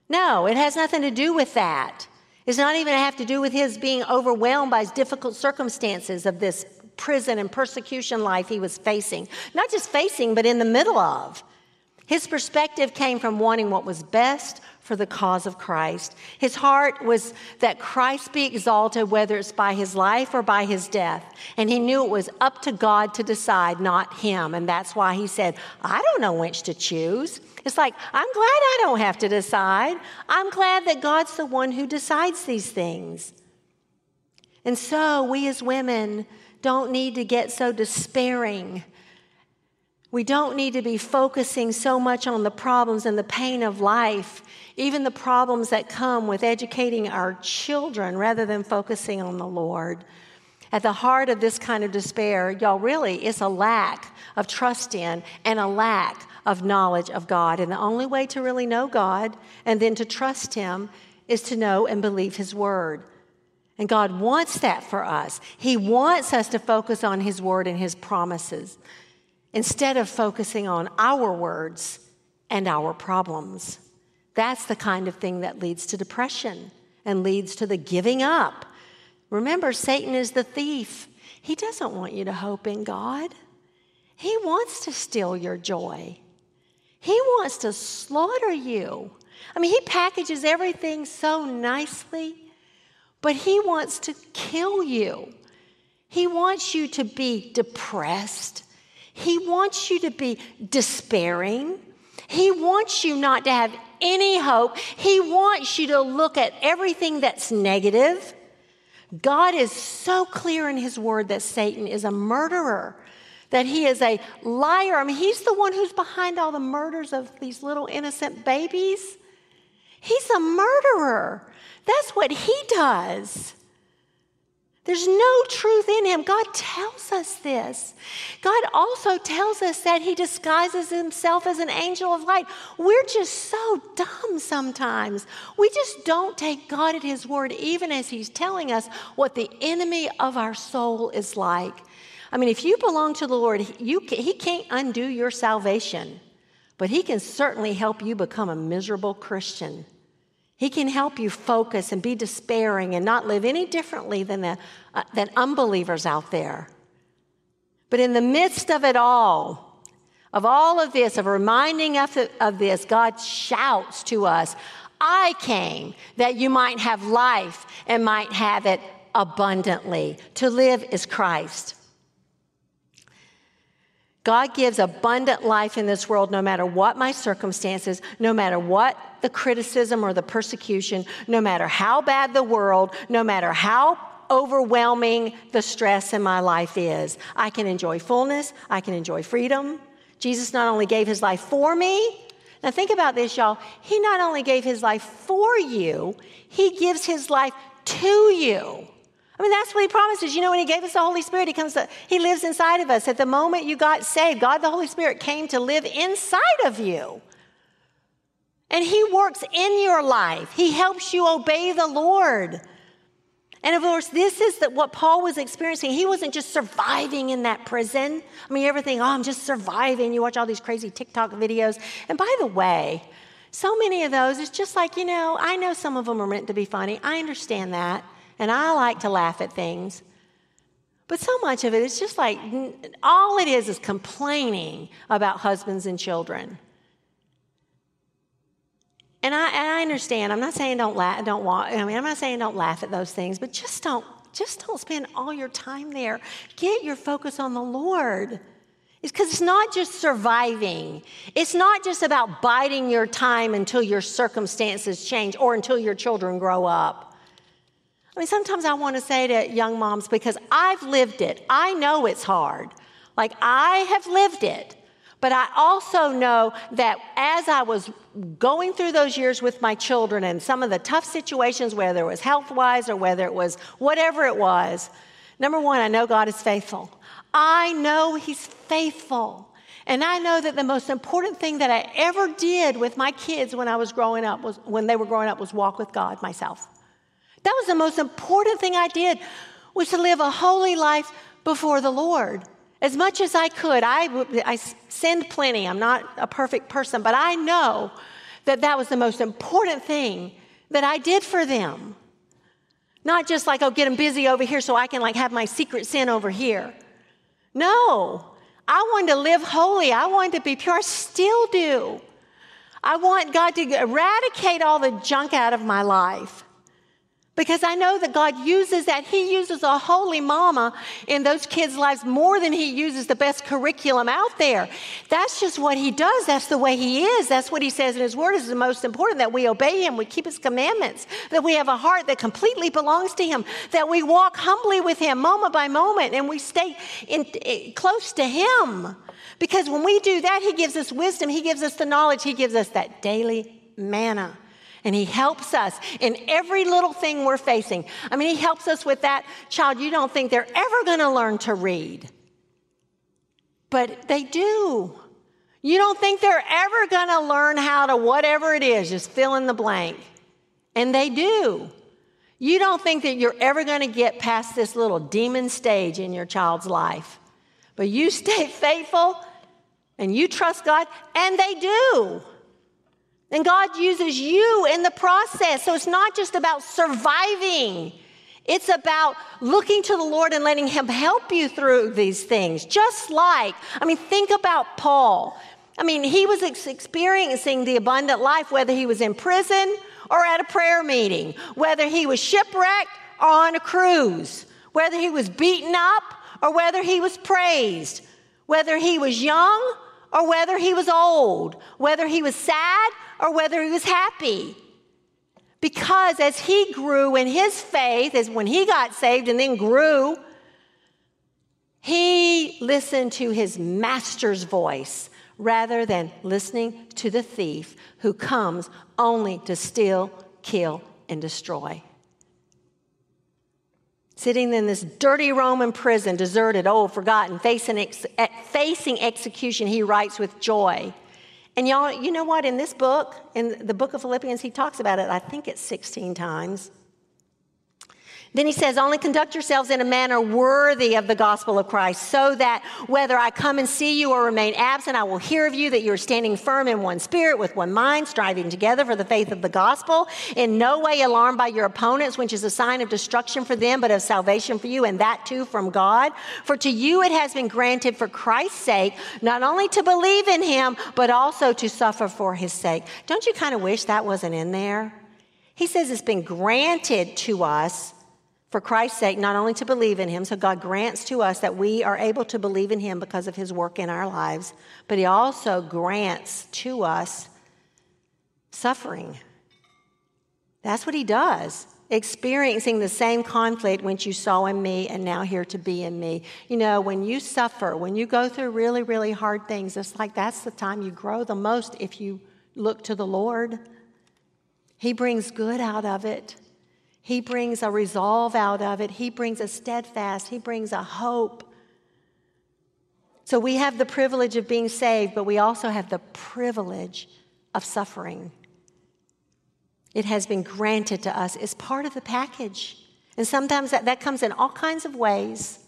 No, it has nothing to do with that. It's not even to have to do with his being overwhelmed by his difficult circumstances of this prison and persecution life he was facing. Not just facing, but in the middle of. His perspective came from wanting what was best for the cause of Christ. His heart was that Christ be exalted, whether it's by his life or by his death. And he knew it was up to God to decide, not him. And that's why he said, I don't know which to choose. It's like, I'm glad I don't have to decide. I'm glad that God's the one who decides these things. And so we as women don't need to get so despairing we don't need to be focusing so much on the problems and the pain of life, even the problems that come with educating our children, rather than focusing on the Lord. At the heart of this kind of despair, y'all, really, is a lack of trust in and a lack of knowledge of God. And the only way to really know God and then to trust Him is to know and believe His Word. And God wants that for us. He wants us to focus on His Word and His promises instead of focusing on our words and our problems. That's the kind of thing that leads to depression and leads to the giving up. Remember, Satan is the thief. He doesn't want you to hope in God. He wants to steal your joy. He wants to slaughter you. I mean, he packages everything so nicely, but he wants to kill you. He wants you to be depressed. He wants you to be despairing. He wants you not to have any hope. He wants you to look at everything that's negative. God is so clear in His word that Satan is a murderer, that he is a liar. I mean, he's the one who's behind all the murders of these little innocent babies. He's a murderer. That's what he does. There's no truth in him. God tells us this. God also tells us that he disguises himself as an angel of light. We're just so dumb sometimes. We just don't take God at his word, even as he's telling us what the enemy of our soul is like. I mean, if you belong to the Lord, you, he can't undo your salvation, but he can certainly help you become a miserable Christian. He can help you focus and be despairing and not live any differently than, the, uh, than unbelievers out there. But in the midst of it all, of all of this, of reminding us of this, God shouts to us, I came that you might have life and might have it abundantly. To live is Christ. God gives abundant life in this world no matter what my circumstances, no matter what the criticism or the persecution, no matter how bad the world, no matter how overwhelming the stress in my life is. I can enjoy fullness, I can enjoy freedom. Jesus not only gave his life for me, now think about this, y'all. He not only gave his life for you, he gives his life to you. I mean, that's what he promises. You know, when he gave us the Holy Spirit, he comes to, he lives inside of us. At the moment you got saved, God the Holy Spirit came to live inside of you. And he works in your life. He helps you obey the Lord. And of course, this is the, what Paul was experiencing. He wasn't just surviving in that prison. I mean, everything, oh, I'm just surviving. You watch all these crazy TikTok videos. And by the way, so many of those, it's just like, you know, I know some of them are meant to be funny. I understand that and I like to laugh at things. But so much of it is just like all it is is complaining about husbands and children. And I, and I understand. I'm not saying don't laugh, don't want. I mean, I'm not saying don't laugh at those things, but just don't, just don't spend all your time there. Get your focus on the Lord. It's because it's not just surviving. It's not just about biding your time until your circumstances change or until your children grow up. I mean, sometimes I want to say to young moms, because I've lived it, I know it's hard. Like, I have lived it. But I also know that as I was going through those years with my children and some of the tough situations, whether it was health wise or whether it was whatever it was, number one, I know God is faithful. I know He's faithful. And I know that the most important thing that I ever did with my kids when I was growing up was when they were growing up was walk with God myself. That was the most important thing I did was to live a holy life before the Lord. As much as I could, I, I sinned plenty. I'm not a perfect person, but I know that that was the most important thing that I did for them. Not just like, oh, get them busy over here so I can like have my secret sin over here. No, I wanted to live holy. I wanted to be pure. I still do. I want God to eradicate all the junk out of my life. Because I know that God uses that. He uses a holy mama in those kids' lives more than He uses the best curriculum out there. That's just what He does. That's the way He is. That's what He says in His Word is the most important that we obey Him, we keep His commandments, that we have a heart that completely belongs to Him, that we walk humbly with Him moment by moment, and we stay in, in, close to Him. Because when we do that, He gives us wisdom, He gives us the knowledge, He gives us that daily manna and He helps us in every little thing we're facing. I mean, He helps us with that child you don't think they're ever going to learn to read, but they do. You don't think they're ever going to learn how to whatever it is, just fill in the blank. And they do. You don't think that you're ever going to get past this little demon stage in your child's life. But you <laughs> stay faithful and you trust God, and they do. And God uses you in the process. So it's not just about surviving. It's about looking to the Lord and letting Him help you through these things. Just like, I mean, think about Paul. I mean, he was experiencing the abundant life, whether he was in prison or at a prayer meeting, whether he was shipwrecked or on a cruise, whether he was beaten up or whether he was praised, whether he was young or whether he was old, whether he was sad or whether he was happy. Because as he grew in his faith, as when he got saved and then grew, he listened to his master's voice rather than listening to the thief who comes only to steal, kill, and destroy. Sitting in this dirty Roman prison, deserted, old, forgotten, facing, ex- facing execution, he writes with joy. And y'all, you know what? In this book, in the book of Philippians, he talks about it, I think it's 16 times. Then he says, Only conduct yourselves in a manner worthy of the gospel of Christ, so that whether I come and see you or remain absent, I will hear of you that you're standing firm in one spirit, with one mind, striving together for the faith of the gospel, in no way alarmed by your opponents, which is a sign of destruction for them, but of salvation for you, and that too from God. For to you it has been granted for Christ's sake, not only to believe in him, but also to suffer for his sake. Don't you kind of wish that wasn't in there? He says it's been granted to us for Christ's sake, not only to believe in him, so God grants to us that we are able to believe in him because of his work in our lives, but he also grants to us suffering. That's what he does. Experiencing the same conflict which you saw in me and now here to be in me. You know, when you suffer, when you go through really, really hard things, it's like that's the time you grow the most if you look to the Lord. He brings good out of it. He brings a resolve out of it. He brings a steadfast. He brings a hope. So we have the privilege of being saved, but we also have the privilege of suffering. It has been granted to us it's part of the package. And sometimes that, that comes in all kinds of ways.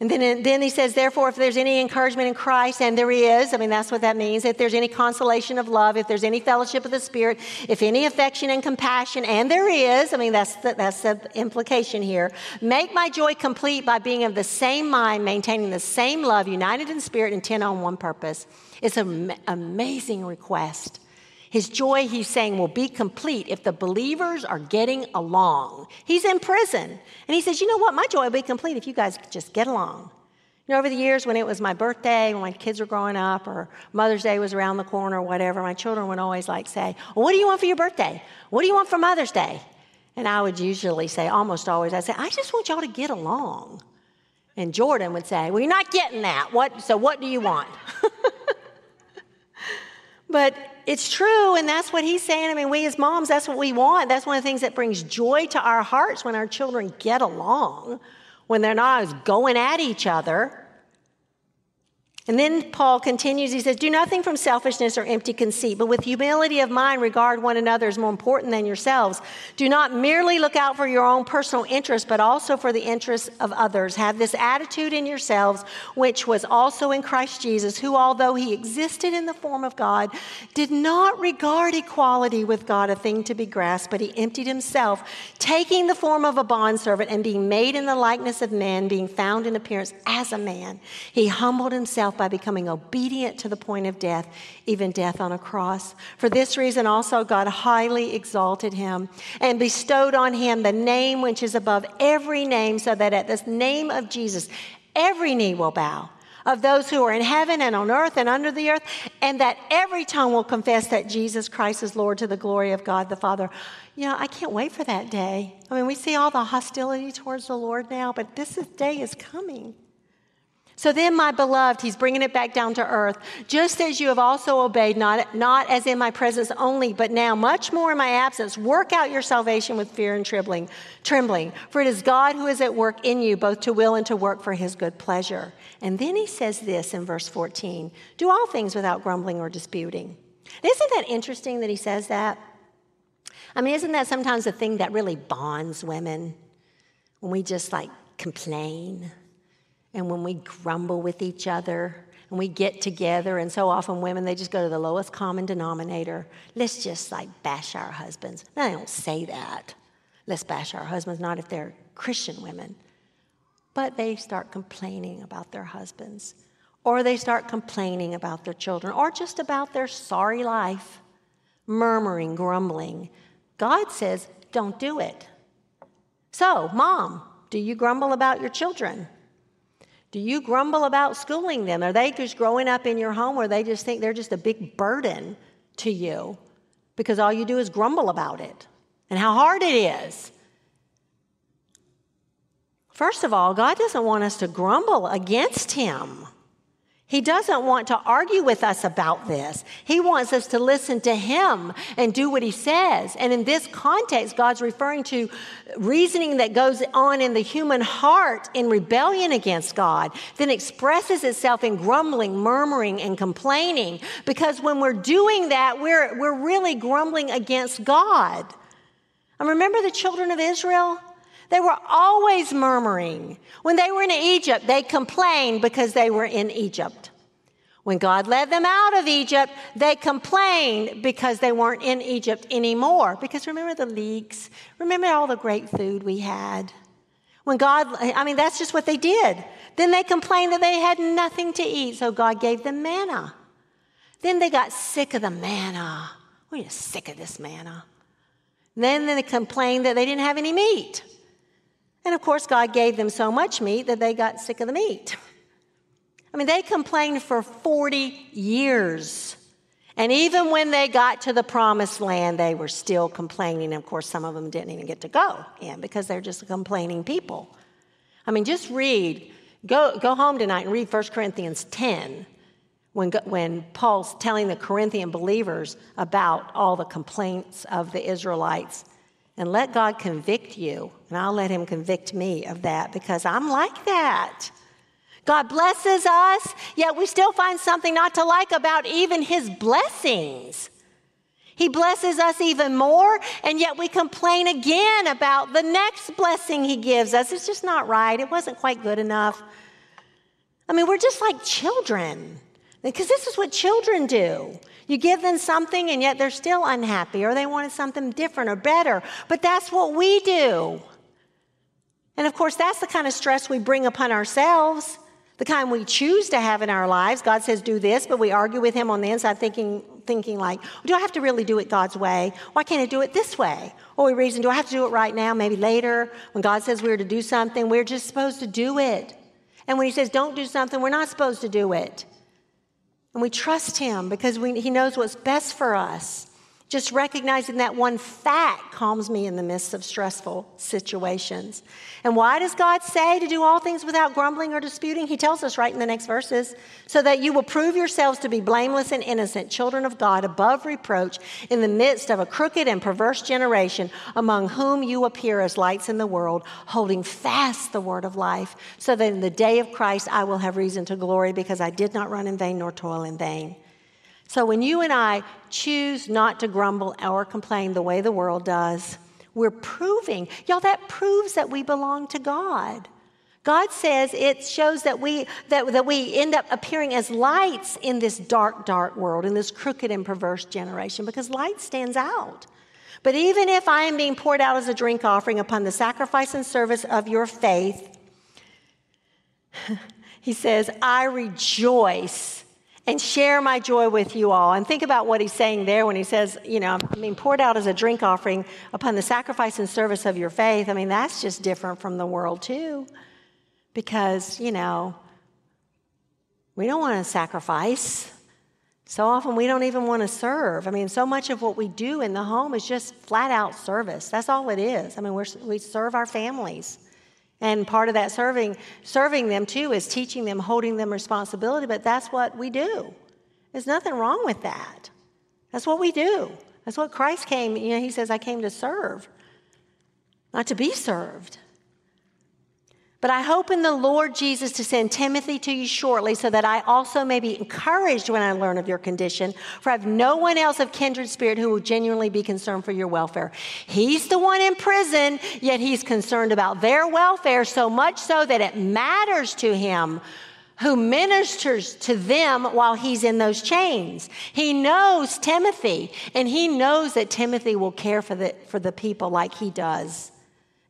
And then, then he says, therefore, if there's any encouragement in Christ, and there is, I mean, that's what that means. If there's any consolation of love, if there's any fellowship of the Spirit, if any affection and compassion, and there is, I mean, that's the, that's the implication here. Make my joy complete by being of the same mind, maintaining the same love, united in spirit, intent on one purpose. It's an amazing request. His joy, he's saying, will be complete if the believers are getting along. He's in prison. And he says, You know what? My joy will be complete if you guys just get along. You know, over the years when it was my birthday, when my kids were growing up, or Mother's Day was around the corner, or whatever, my children would always like say, well, What do you want for your birthday? What do you want for Mother's Day? And I would usually say, almost always, I'd say, I just want y'all to get along. And Jordan would say, Well, you're not getting that. What, so what do you want? <laughs> but it's true, and that's what he's saying. I mean, we as moms, that's what we want. That's one of the things that brings joy to our hearts when our children get along, when they're not always going at each other. And then Paul continues, he says, Do nothing from selfishness or empty conceit, but with humility of mind regard one another as more important than yourselves. Do not merely look out for your own personal interest, but also for the interests of others. Have this attitude in yourselves, which was also in Christ Jesus, who, although he existed in the form of God, did not regard equality with God a thing to be grasped, but he emptied himself, taking the form of a bondservant and being made in the likeness of men, being found in appearance as a man. He humbled himself himself by becoming obedient to the point of death, even death on a cross. For this reason, also, God highly exalted him and bestowed on him the name which is above every name, so that at this name of Jesus, every knee will bow of those who are in heaven and on earth and under the earth, and that every tongue will confess that Jesus Christ is Lord to the glory of God the Father. You know, I can't wait for that day. I mean, we see all the hostility towards the Lord now, but this day is coming. So then, my beloved, he's bringing it back down to earth, just as you have also obeyed, not, not as in my presence only, but now much more in my absence. Work out your salvation with fear and trembling, trembling. For it is God who is at work in you, both to will and to work for his good pleasure. And then he says this in verse 14 do all things without grumbling or disputing. Isn't that interesting that he says that? I mean, isn't that sometimes the thing that really bonds women? When we just like complain and when we grumble with each other and we get together, and so often women, they just go to the lowest common denominator. Let's just like bash our husbands. No, they don't say that. Let's bash our husbands, not if they're Christian women. But they start complaining about their husbands, or they start complaining about their children, or just about their sorry life, murmuring, grumbling. God says, don't do it. So, mom, do you grumble about your children? Do you grumble about schooling them? Are they just growing up in your home or they just think they're just a big burden to you because all you do is grumble about it and how hard it is? First of all, God doesn't want us to grumble against Him. He doesn't want to argue with us about this. He wants us to listen to him and do what he says. And in this context, God's referring to reasoning that goes on in the human heart in rebellion against God, then expresses itself in grumbling, murmuring, and complaining. Because when we're doing that, we're, we're really grumbling against God. And remember the children of Israel? They were always murmuring. When they were in Egypt, they complained because they were in Egypt. When God led them out of Egypt, they complained because they weren't in Egypt anymore. Because remember the leeks? Remember all the great food we had? When God, I mean, that's just what they did. Then they complained that they had nothing to eat, so God gave them manna. Then they got sick of the manna. We're just sick of this manna. Then they complained that they didn't have any meat. And of course, God gave them so much meat that they got sick of the meat. I mean, they complained for 40 years. And even when they got to the promised land, they were still complaining. And of course, some of them didn't even get to go in because they're just complaining people. I mean, just read, go, go home tonight and read 1 Corinthians 10 when, when Paul's telling the Corinthian believers about all the complaints of the Israelites and let God convict you, and I'll let Him convict me of that because I'm like that. God blesses us, yet we still find something not to like about even His blessings. He blesses us even more, and yet we complain again about the next blessing He gives us. It's just not right. It wasn't quite good enough. I mean, we're just like children, because this is what children do. You give them something and yet they're still unhappy or they wanted something different or better. But that's what we do. And of course, that's the kind of stress we bring upon ourselves, the kind we choose to have in our lives. God says, do this, but we argue with Him on the inside, thinking, thinking like, do I have to really do it God's way? Why can't I do it this way? Or we reason, do I have to do it right now, maybe later? When God says we're to do something, we're just supposed to do it. And when He says don't do something, we're not supposed to do it. And we trust Him because we, He knows what's best for us. Just recognizing that one fact calms me in the midst of stressful situations. And why does God say to do all things without grumbling or disputing? He tells us right in the next verses so that you will prove yourselves to be blameless and innocent, children of God, above reproach, in the midst of a crooked and perverse generation, among whom you appear as lights in the world, holding fast the word of life, so that in the day of Christ I will have reason to glory because I did not run in vain nor toil in vain. So when you and I choose not to grumble or complain the way the world does, we're proving, y'all, that proves that we belong to God. God says it shows that we, that, that we end up appearing as lights in this dark, dark world, in this crooked and perverse generation, because light stands out. But even if I am being poured out as a drink offering upon the sacrifice and service of your faith, <laughs> he says, I rejoice and share my joy with you all. And think about what he's saying there when he says, you know, I mean, poured out as a drink offering upon the sacrifice and service of your faith. I mean, that's just different from the world, too. Because, you know, we don't want to sacrifice. So often we don't even want to serve. I mean, so much of what we do in the home is just flat out service. That's all it is. I mean, we serve our families. And part of that serving, serving them too is teaching them, holding them responsibility, but that's what we do. There's nothing wrong with that. That's what we do. That's what Christ came, you know, he says, I came to serve, not to be served. But I hope in the Lord Jesus to send Timothy to you shortly so that I also may be encouraged when I learn of your condition. For I have no one else of kindred spirit who will genuinely be concerned for your welfare. He's the one in prison, yet he's concerned about their welfare so much so that it matters to him who ministers to them while he's in those chains. He knows Timothy, and he knows that Timothy will care for the, for the people like he does.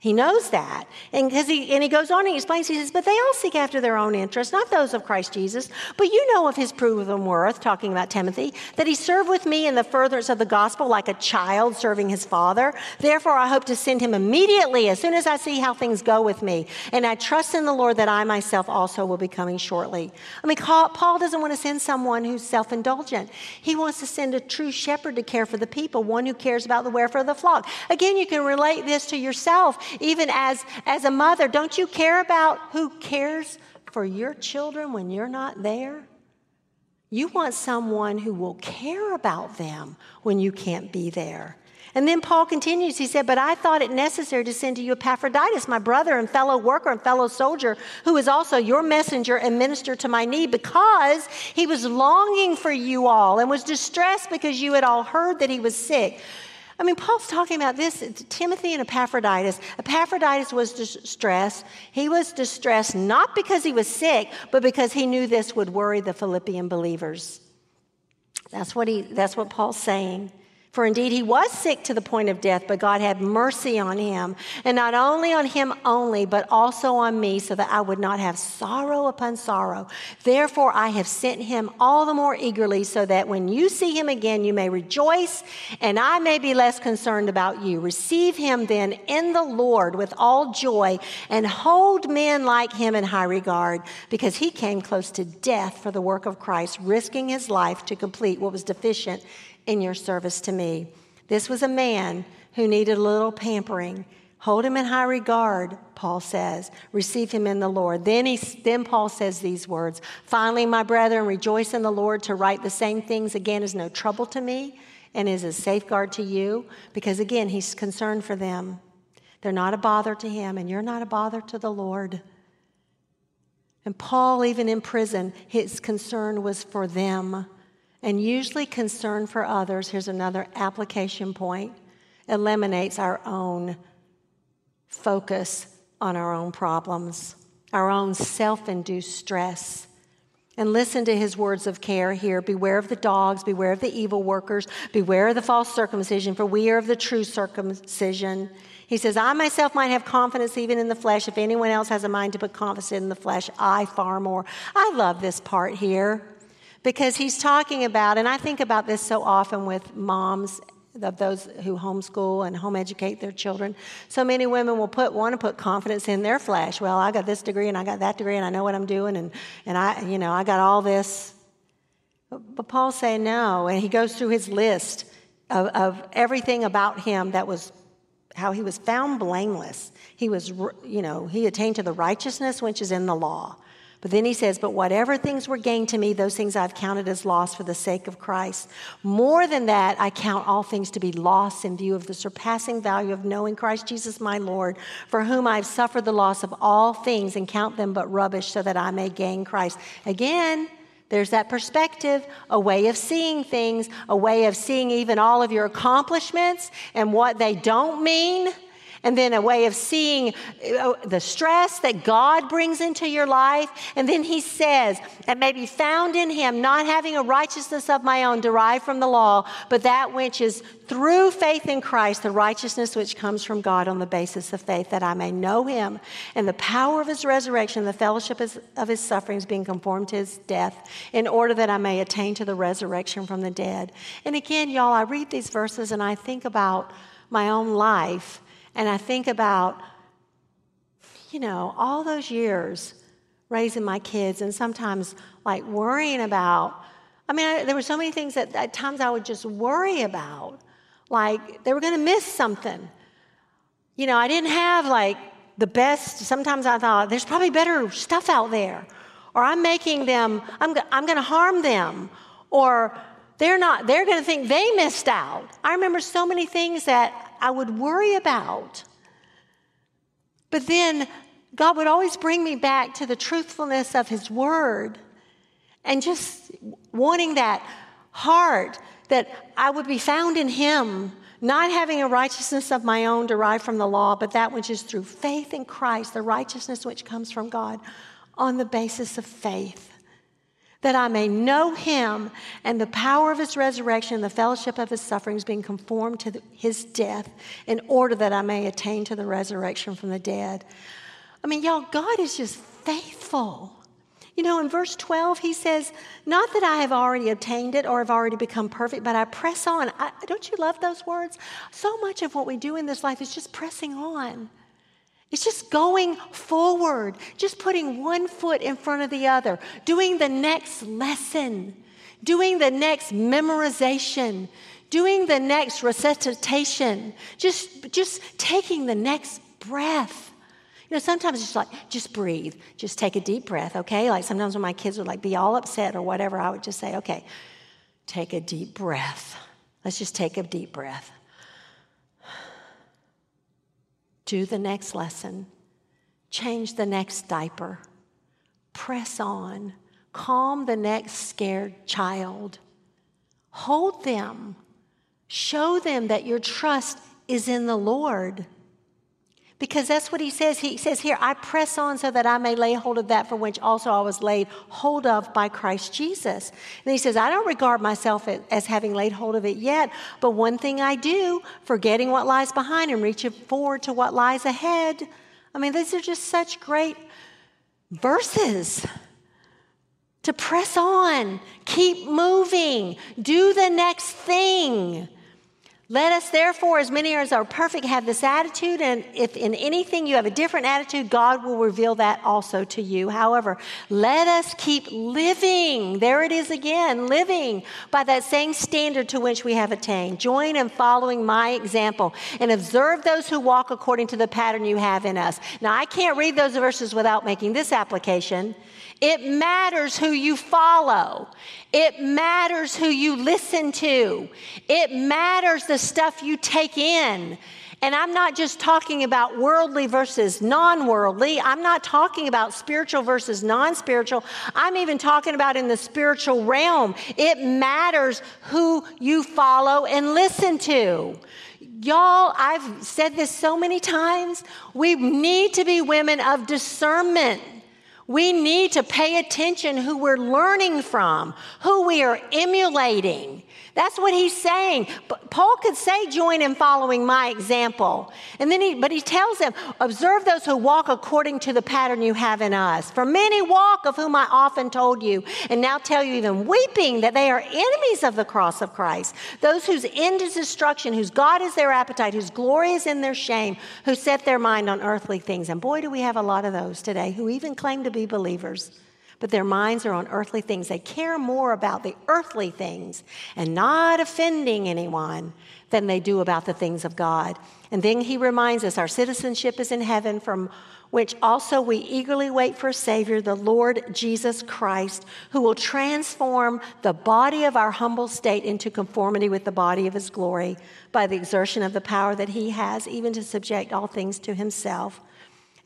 He knows that. And, he, and he goes on and he explains, he says, But they all seek after their own interests, not those of Christ Jesus. But you know of his proven worth, talking about Timothy, that he served with me in the furtherance of the gospel like a child serving his father. Therefore, I hope to send him immediately as soon as I see how things go with me. And I trust in the Lord that I myself also will be coming shortly. I mean, Paul doesn't want to send someone who's self indulgent. He wants to send a true shepherd to care for the people, one who cares about the welfare of the flock. Again, you can relate this to yourself even as, as a mother, don't you care about who cares for your children when you're not there? You want someone who will care about them when you can't be there. And then Paul continues, he said, But I thought it necessary to send to you Epaphroditus, my brother and fellow worker and fellow soldier, who is also your messenger and minister to my need, because he was longing for you all and was distressed because you had all heard that he was sick. I mean, Paul's talking about this Timothy and Epaphroditus. Epaphroditus was distressed. He was distressed not because he was sick, but because he knew this would worry the Philippian believers. That's what, he, that's what Paul's saying. For indeed he was sick to the point of death, but God had mercy on him, and not only on him only, but also on me, so that I would not have sorrow upon sorrow. Therefore I have sent him all the more eagerly, so that when you see him again, you may rejoice, and I may be less concerned about you. Receive him then in the Lord with all joy, and hold men like him in high regard, because he came close to death for the work of Christ, risking his life to complete what was deficient in your service to me. This was a man who needed a little pampering. Hold him in high regard, Paul says. Receive him in the Lord. Then, he, then Paul says these words Finally, my brethren, rejoice in the Lord. To write the same things again is no trouble to me and is a safeguard to you, because again, he's concerned for them. They're not a bother to him, and you're not a bother to the Lord. And Paul, even in prison, his concern was for them and usually concern for others, here's another application point, eliminates our own focus on our own problems, our own self induced stress. And listen to his words of care here. Beware of the dogs, beware of the evil workers, beware of the false circumcision, for we are of the true circumcision. He says, I myself might have confidence even in the flesh. If anyone else has a mind to put confidence in the flesh, I far more. I love this part here because he's talking about, and I think about this so often with moms of those who homeschool and home educate their children. So many women will put want to put confidence in their flesh. Well, I got this degree and I got that degree and I know what I'm doing and, and I you know I got all this. But, Paul's saying no, and he goes through his list of, of everything about him that was how he was found blameless. He was you know he attained to the righteousness which is in the law. But then he says, But whatever things were gained to me, those things I've counted as loss for the sake of Christ. More than that, I count all things to be loss in view of the surpassing value of knowing Christ Jesus my Lord, for whom I've suffered the loss of all things and count them but rubbish so that I may gain Christ. Again, there's that perspective, a way of seeing things, a way of seeing even all of your accomplishments and what they don't mean and then a way of seeing uh, the stress that God brings into your life. And then he says, and may be found in him, not having a righteousness of my own derived from the law, but that which is through faith in Christ, the righteousness which comes from God on the basis of faith, that I may know him and the power of his resurrection, the fellowship of his sufferings, being conformed to his death, in order that I may attain to the resurrection from the dead. And again, y'all, I read these verses and I think about my own life and I think about, you know, all those years raising my kids and sometimes like worrying about. I mean, I, there were so many things that at times I would just worry about, like they were going to miss something. You know, I didn't have like the best. Sometimes I thought there's probably better stuff out there, or I'm making them. I'm I'm going to harm them, or they're not. They're going to think they missed out. I remember so many things that I would worry about. But then God would always bring me back to the truthfulness of His Word and just wanting that heart that I would be found in Him, not having a righteousness of my own derived from the law, but that which is through faith in Christ, the righteousness which comes from God on the basis of faith that I may know him and the power of his resurrection and the fellowship of his sufferings, being conformed to the, his death, in order that I may attain to the resurrection from the dead. I mean, y'all, God is just faithful. You know, in verse 12, he says, Not that I have already obtained it or have already become perfect, but I press on. I, don't you love those words? So much of what we do in this life is just pressing on. It's just going forward, just putting one foot in front of the other, doing the next lesson, doing the next memorization, doing the next recitation, just, just taking the next breath. You know, sometimes it's like, just breathe, just take a deep breath, okay? Like sometimes when my kids would like be all upset or whatever, I would just say, okay, take a deep breath. Let's just take a deep breath do the next lesson, change the next diaper, press on, calm the next scared child, hold them, show them that your trust is in the Lord. Because that's what he says. He says here, I press on so that I may lay hold of that for which also I was laid hold of by Christ Jesus. And he says, I don't regard myself as having laid hold of it yet, but one thing I do, forgetting what lies behind and reaching forward to what lies ahead. I mean, these are just such great verses to press on, keep moving, do the next thing. Let us therefore, as many as are perfect, have this attitude, and if in anything you have a different attitude, God will reveal that also to you. However, let us keep living, there it is again, living by that same standard to which we have attained. Join in following my example and observe those who walk according to the pattern you have in us. Now, I can't read those verses without making this application. It matters who you follow. It matters who you listen to. It matters the stuff you take in. And I'm not just talking about worldly versus non worldly. I'm not talking about spiritual versus non spiritual. I'm even talking about in the spiritual realm. It matters who you follow and listen to. Y'all, I've said this so many times. We need to be women of discernment. We need to pay attention who we're learning from, who we are emulating. That's what he's saying. But Paul could say, join in following my example. And then he, but he tells them, observe those who walk according to the pattern you have in us. For many walk, of whom I often told you, and now tell you even weeping, that they are enemies of the cross of Christ. Those whose end is destruction, whose God is their appetite, whose glory is in their shame, who set their mind on earthly things. And boy, do we have a lot of those today who even claim to be believers but their minds are on earthly things. They care more about the earthly things and not offending anyone than they do about the things of God. And then he reminds us our citizenship is in heaven, from which also we eagerly wait for a Savior, the Lord Jesus Christ, who will transform the body of our humble state into conformity with the body of his glory by the exertion of the power that he has, even to subject all things to himself.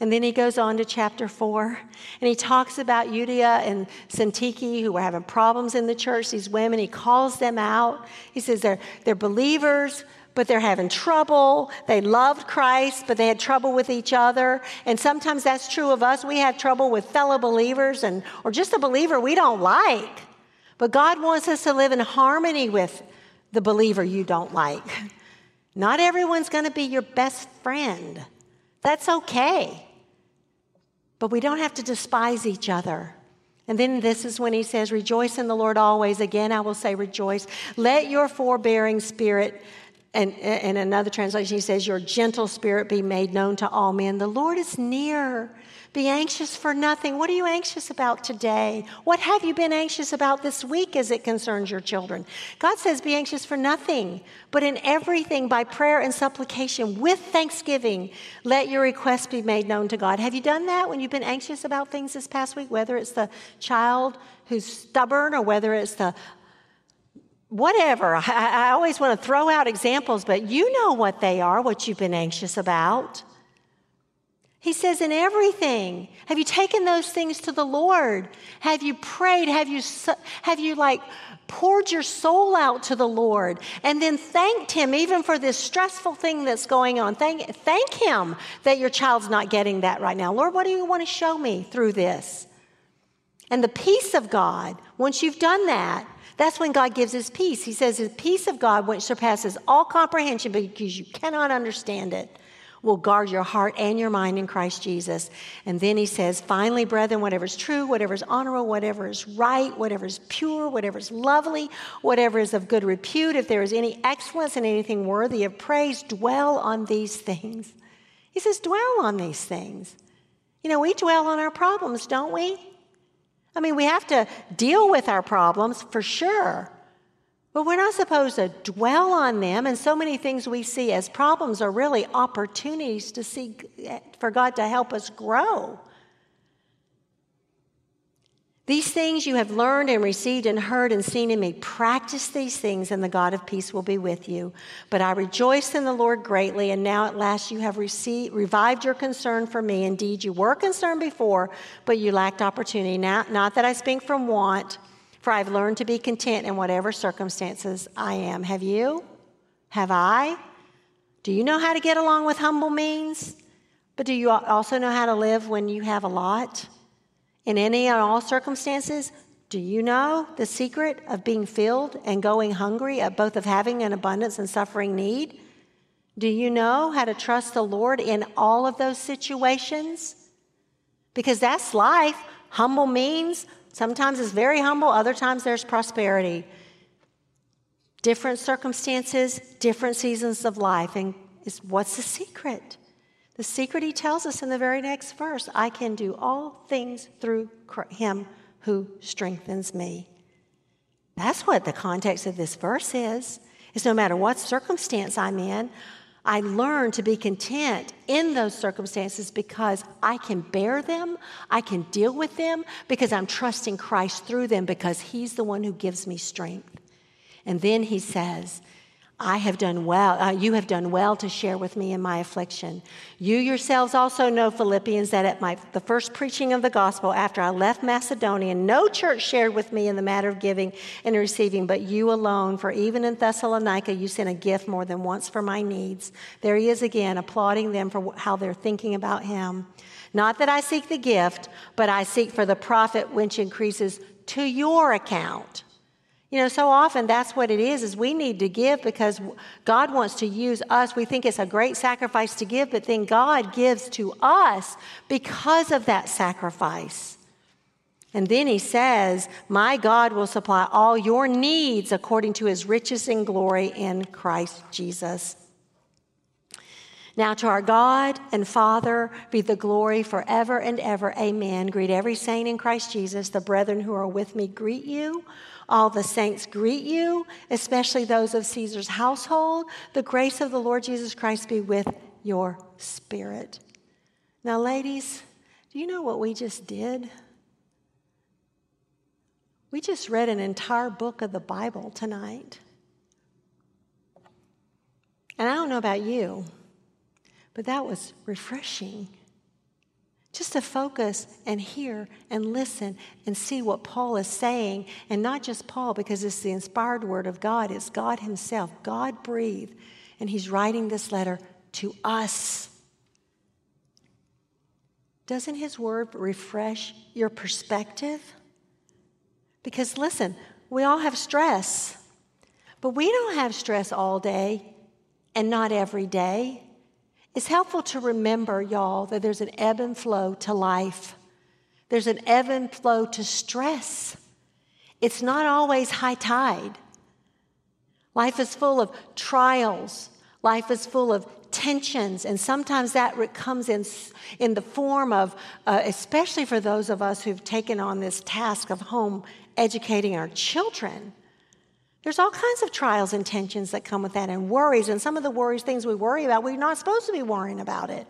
And then he goes on to chapter four, and he talks about Euodia and Syntyche who were having problems in the church, these women. He calls them out. He says they're, they're believers, but they're having trouble. They loved Christ, but they had trouble with each other. And sometimes that's true of us. We have trouble with fellow believers and or just a believer we don't like. But God wants us to live in harmony with the believer you don't like. <laughs> Not everyone's going to be your best friend. That's okay. But we don't have to despise each other. And then this is when he says, Rejoice in the Lord always. Again, I will say, Rejoice. Let your forbearing spirit, and in another translation, he says, Your gentle spirit be made known to all men. The Lord is near. Be anxious for nothing. What are you anxious about today? What have you been anxious about this week as it concerns your children? God says, Be anxious for nothing, but in everything by prayer and supplication with thanksgiving, let your requests be made known to God. Have you done that when you've been anxious about things this past week, whether it's the child who's stubborn or whether it's the whatever. I, I always want to throw out examples, but you know what they are, what you've been anxious about. He says, in everything. Have you taken those things to the Lord? Have you prayed? Have you, have you like poured your soul out to the Lord and then thanked Him even for this stressful thing that's going on? Thank, thank Him that your child's not getting that right now. Lord, what do you want to show me through this? And the peace of God, once you've done that, that's when God gives His peace. He says, The peace of God, which surpasses all comprehension because you cannot understand it will guard your heart and your mind in Christ Jesus. And then he says, finally, brethren, whatever is true, whatever is honorable, whatever is right, whatever is pure, whatever is lovely, whatever is of good repute, if there is any excellence and anything worthy of praise, dwell on these things. He says, dwell on these things. You know, we dwell on our problems, don't we? I mean, we have to deal with our problems for sure. But we're not supposed to dwell on them, and so many things we see as problems are really opportunities to see for God to help us grow. These things you have learned and received and heard and seen in me. Practice these things, and the God of peace will be with you. But I rejoice in the Lord greatly, and now at last you have received, revived your concern for me. Indeed, you were concerned before, but you lacked opportunity. Now, not that I speak from want for I've learned to be content in whatever circumstances I am. Have you? Have I? Do you know how to get along with humble means? But do you also know how to live when you have a lot? In any and all circumstances, do you know the secret of being filled and going hungry, at both of having an abundance and suffering need? Do you know how to trust the Lord in all of those situations? Because that's life. Humble means Sometimes it's very humble, other times there's prosperity. Different circumstances, different seasons of life. And is what's the secret? The secret he tells us in the very next verse I can do all things through him who strengthens me. That's what the context of this verse is. Is no matter what circumstance I'm in, I learn to be content in those circumstances because I can bear them, I can deal with them, because I'm trusting Christ through them because He's the one who gives me strength. And then He says, I have done well, uh, you have done well to share with me in my affliction. You yourselves also know, Philippians, that at my, the first preaching of the gospel after I left Macedonia, no church shared with me in the matter of giving and receiving, but you alone. For even in Thessalonica, you sent a gift more than once for my needs. There he is again, applauding them for how they're thinking about him. Not that I seek the gift, but I seek for the profit which increases to your account. You know, so often that's what it is, is we need to give because God wants to use us. We think it's a great sacrifice to give, but then God gives to us because of that sacrifice. And then he says, My God will supply all your needs according to his riches and glory in Christ Jesus. Now, to our God and Father be the glory forever and ever. Amen. Greet every saint in Christ Jesus. The brethren who are with me greet you. All the saints greet you, especially those of Caesar's household. The grace of the Lord Jesus Christ be with your spirit. Now, ladies, do you know what we just did? We just read an entire book of the Bible tonight. And I don't know about you, but that was refreshing just to focus and hear and listen and see what Paul is saying. And not just Paul, because it's the inspired word of God, it's God Himself. God breathed. And He's writing this letter to us. Doesn't His word refresh your perspective? Because listen, we all have stress, but we don't have stress all day and not every day. It's helpful to remember, y'all, that there's an ebb and flow to life. There's an ebb and flow to stress. It's not always high tide. Life is full of trials. Life is full of tensions, and sometimes that comes in, in the form of, uh, especially for those of us who've taken on this task of home educating our children. There's all kinds of trials and tensions that come with that and worries. And some of the worries, things we worry about, we're not supposed to be worrying about it.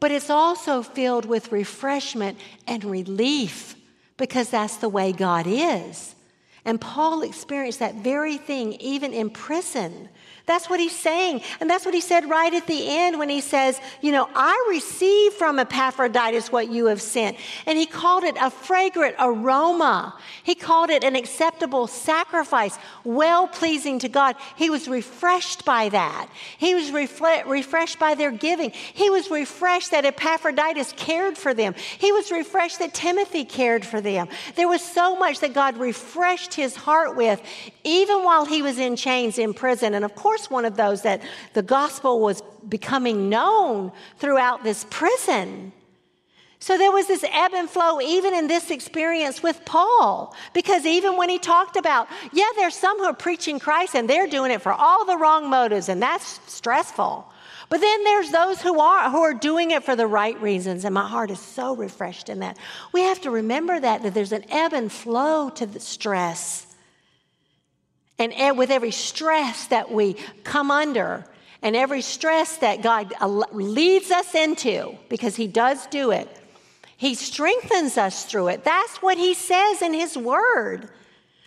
But it's also filled with refreshment and relief because that's the way God is. And Paul experienced that very thing even in prison. That's what he's saying. And that's what he said right at the end when he says, You know, I received from Epaphroditus what you have sent. And he called it a fragrant aroma. He called it an acceptable sacrifice, well pleasing to God. He was refreshed by that. He was refle- refreshed by their giving. He was refreshed that Epaphroditus cared for them. He was refreshed that Timothy cared for them. There was so much that God refreshed his heart with, even while he was in chains in prison. And of course, one of those that the gospel was becoming known throughout this prison. So there was this ebb and flow even in this experience with Paul. Because even when he talked about, yeah, there's some who are preaching Christ and they're doing it for all the wrong motives, and that's stressful. But then there's those who are who are doing it for the right reasons, and my heart is so refreshed in that. We have to remember that that there's an ebb and flow to the stress. And with every stress that we come under, and every stress that God leads us into, because He does do it, He strengthens us through it. That's what He says in His Word.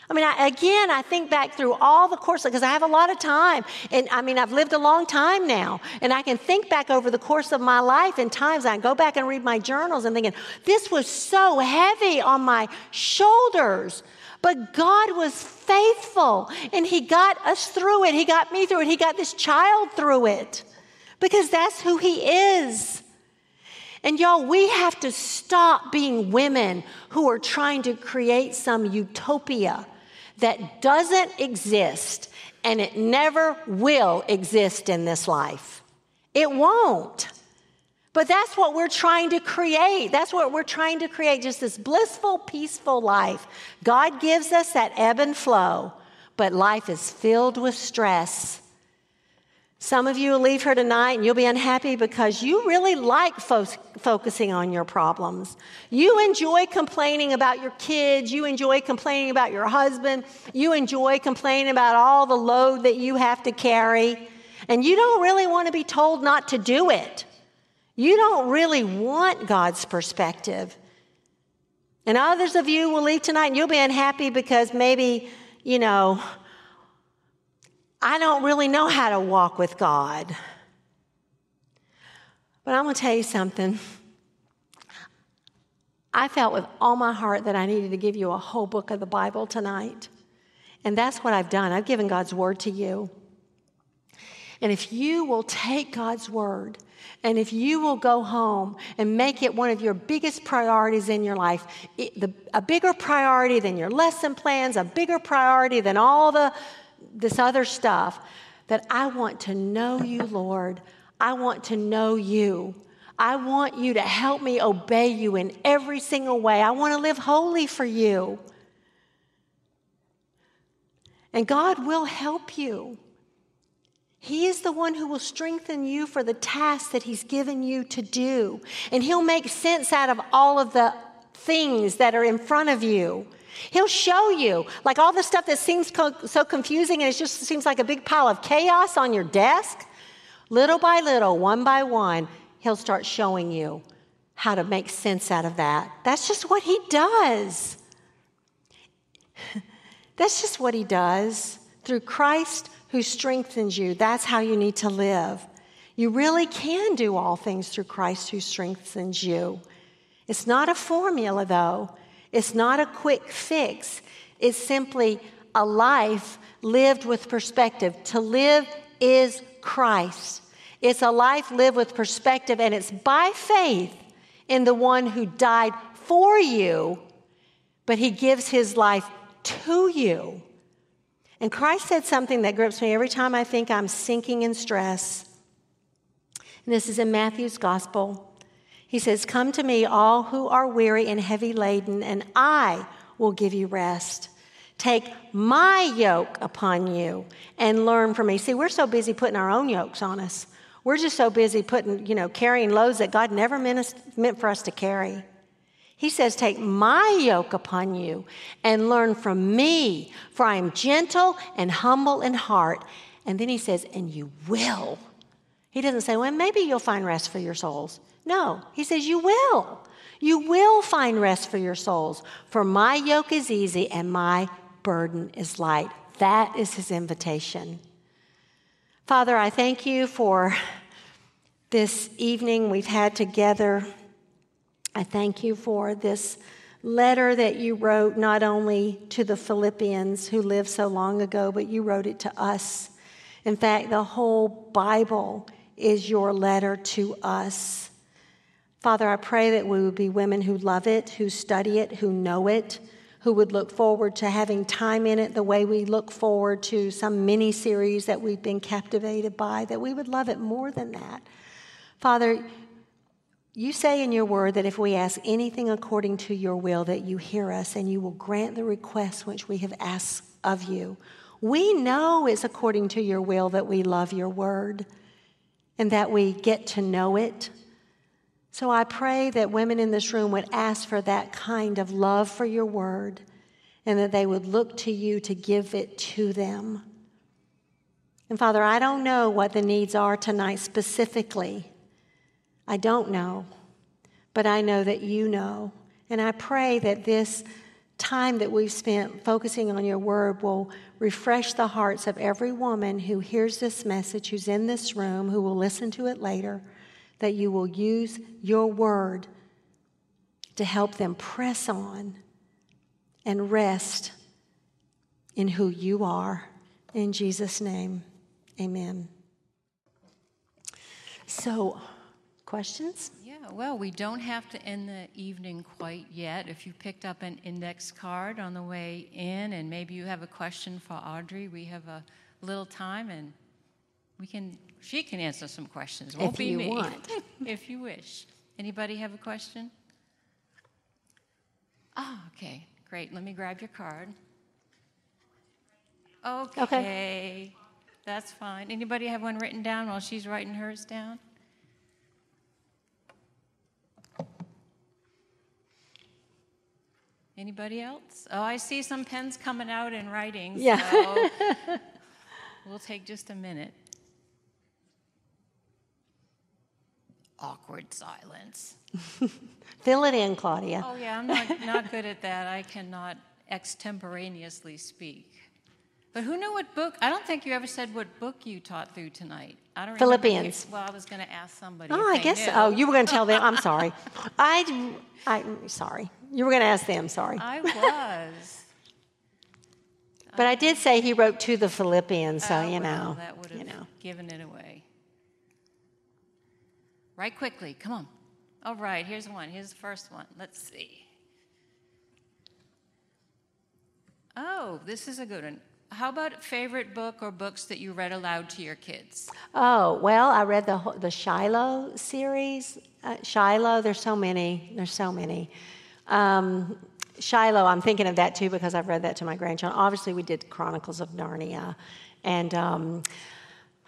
I mean, I, again, I think back through all the course because I have a lot of time. And I mean, I've lived a long time now. And I can think back over the course of my life and times I go back and read my journals and thinking, this was so heavy on my shoulders. But God was faithful and He got us through it. He got me through it. He got this child through it because that's who He is. And y'all, we have to stop being women who are trying to create some utopia that doesn't exist and it never will exist in this life. It won't. But that's what we're trying to create. That's what we're trying to create just this blissful, peaceful life. God gives us that ebb and flow, but life is filled with stress. Some of you will leave here tonight and you'll be unhappy because you really like fo- focusing on your problems. You enjoy complaining about your kids. You enjoy complaining about your husband. You enjoy complaining about all the load that you have to carry. And you don't really want to be told not to do it. You don't really want God's perspective. And others of you will leave tonight and you'll be unhappy because maybe, you know, I don't really know how to walk with God. But I'm going to tell you something. I felt with all my heart that I needed to give you a whole book of the Bible tonight. And that's what I've done. I've given God's word to you. And if you will take God's word and if you will go home and make it one of your biggest priorities in your life, it, the, a bigger priority than your lesson plans, a bigger priority than all the this other stuff, that I want to know you, Lord. I want to know you. I want you to help me obey you in every single way. I want to live holy for you. And God will help you. He is the one who will strengthen you for the task that He's given you to do. And He'll make sense out of all of the things that are in front of you. He'll show you, like all the stuff that seems co- so confusing and it just seems like a big pile of chaos on your desk. Little by little, one by one, He'll start showing you how to make sense out of that. That's just what He does. <laughs> That's just what He does. Through Christ, who strengthens you. That's how you need to live. You really can do all things through Christ who strengthens you. It's not a formula, though. It's not a quick fix. It's simply a life lived with perspective. To live is Christ. It's a life lived with perspective, and it's by faith in the one who died for you, but he gives his life to you. And Christ said something that grips me every time I think I'm sinking in stress. And this is in Matthew's gospel. He says, Come to me, all who are weary and heavy laden, and I will give you rest. Take my yoke upon you and learn from me. See, we're so busy putting our own yokes on us. We're just so busy putting, you know, carrying loads that God never meant, meant for us to carry. He says, Take my yoke upon you and learn from me, for I am gentle and humble in heart. And then he says, And you will. He doesn't say, Well, maybe you'll find rest for your souls. No, he says, You will. You will find rest for your souls, for my yoke is easy and my burden is light. That is his invitation. Father, I thank you for this evening we've had together. I thank you for this letter that you wrote not only to the Philippians who lived so long ago, but you wrote it to us. In fact, the whole Bible is your letter to us. Father, I pray that we would be women who love it, who study it, who know it, who would look forward to having time in it the way we look forward to some mini series that we've been captivated by, that we would love it more than that. Father, you say in your word that if we ask anything according to your will, that you hear us and you will grant the requests which we have asked of you. We know it's according to your will that we love your word and that we get to know it so I pray that women in this room would ask for that kind of love for your word and that they would look to you to give it to them. And Father, I don't know what the needs are tonight specifically. I don't know, but I know that you know. And I pray that this time that we've spent focusing on your word will refresh the hearts of every woman who hears this message, who's in this room, who will listen to it later that you will use your word to help them press on and rest in who you are. In Jesus' name, amen. So, questions? Yeah, well, we don't have to end the evening quite yet. If you picked up an index card on the way in and maybe you have a question for Audrey, we have a little time and we can she can answer some questions. Won't if be you me. want. <laughs> if you wish. Anybody have a question? Oh, okay. Great. Let me grab your card. Okay. okay. That's fine. Anybody have one written down while she's writing hers down? Anybody else? Oh, I see some pens coming out and writing. Yeah. So <laughs> we'll take just a minute. awkward silence. <laughs> Fill it in, Claudia. Oh, yeah, I'm not, not good at that. I cannot extemporaneously speak. But who knew what book? I don't think you ever said what book you taught through tonight. I don't Philippians. well, I was going to ask somebody. Oh, I guess. Knew. Oh, you were going to tell them. I'm sorry. <laughs> I, I'm sorry. You were going to ask them. Sorry. I was. <laughs> but I did say he wrote to the Philippians, so oh, you well, know. That would have you know. given it away. Right quickly, come on. All right, here's one. Here's the first one. Let's see. Oh, this is a good one. How about favorite book or books that you read aloud to your kids? Oh, well, I read the, the Shiloh series. Uh, Shiloh, there's so many. There's so many. Um, Shiloh, I'm thinking of that too because I've read that to my grandchildren. Obviously, we did Chronicles of Narnia. And um,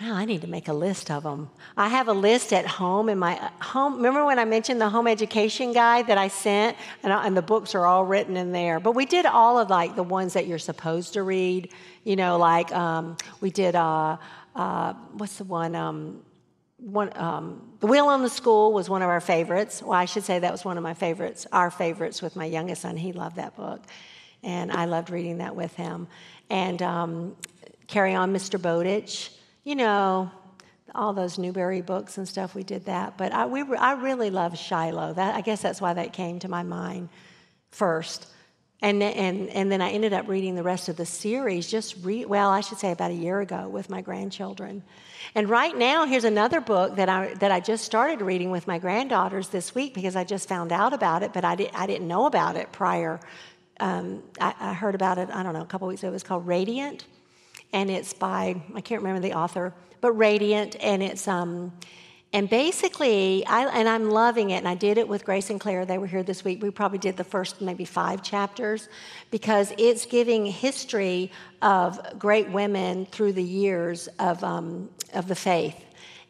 Wow, I need to make a list of them. I have a list at home in my home. Remember when I mentioned the home education guide that I sent, and, I, and, the books are all written in there. But we did all of like the ones that you're supposed to read. You know, like um, we did. Uh, uh, what's the one? Um, one um, the Wheel on the School was one of our favorites. Well, I should say that was one of my favorites. Our favorites with my youngest son. He loved that book, and I loved reading that with him. And um, Carry On, Mr. Bowditch you know, all those Newbery books and stuff. We did that, but I we I really love Shiloh. That I guess that's why that came to my mind first. And, and, and then I ended up reading the rest of the series just re- well, I should say about a year ago with my grandchildren. And right now, here's another book that I, that I just started reading with my granddaughters this week because I just found out about it, but I, did, I didn't know about it prior. Um, I, I, heard about it, I don't know, a couple weeks ago. It was called Radiant, and it's by, I can't remember the author, but Radiant, and it's um, and basically, I, and I'm loving it, and I did it with Grace and Claire. They were here this week. We probably did the first maybe five chapters because it's giving history of great women through the years of, um, of the faith.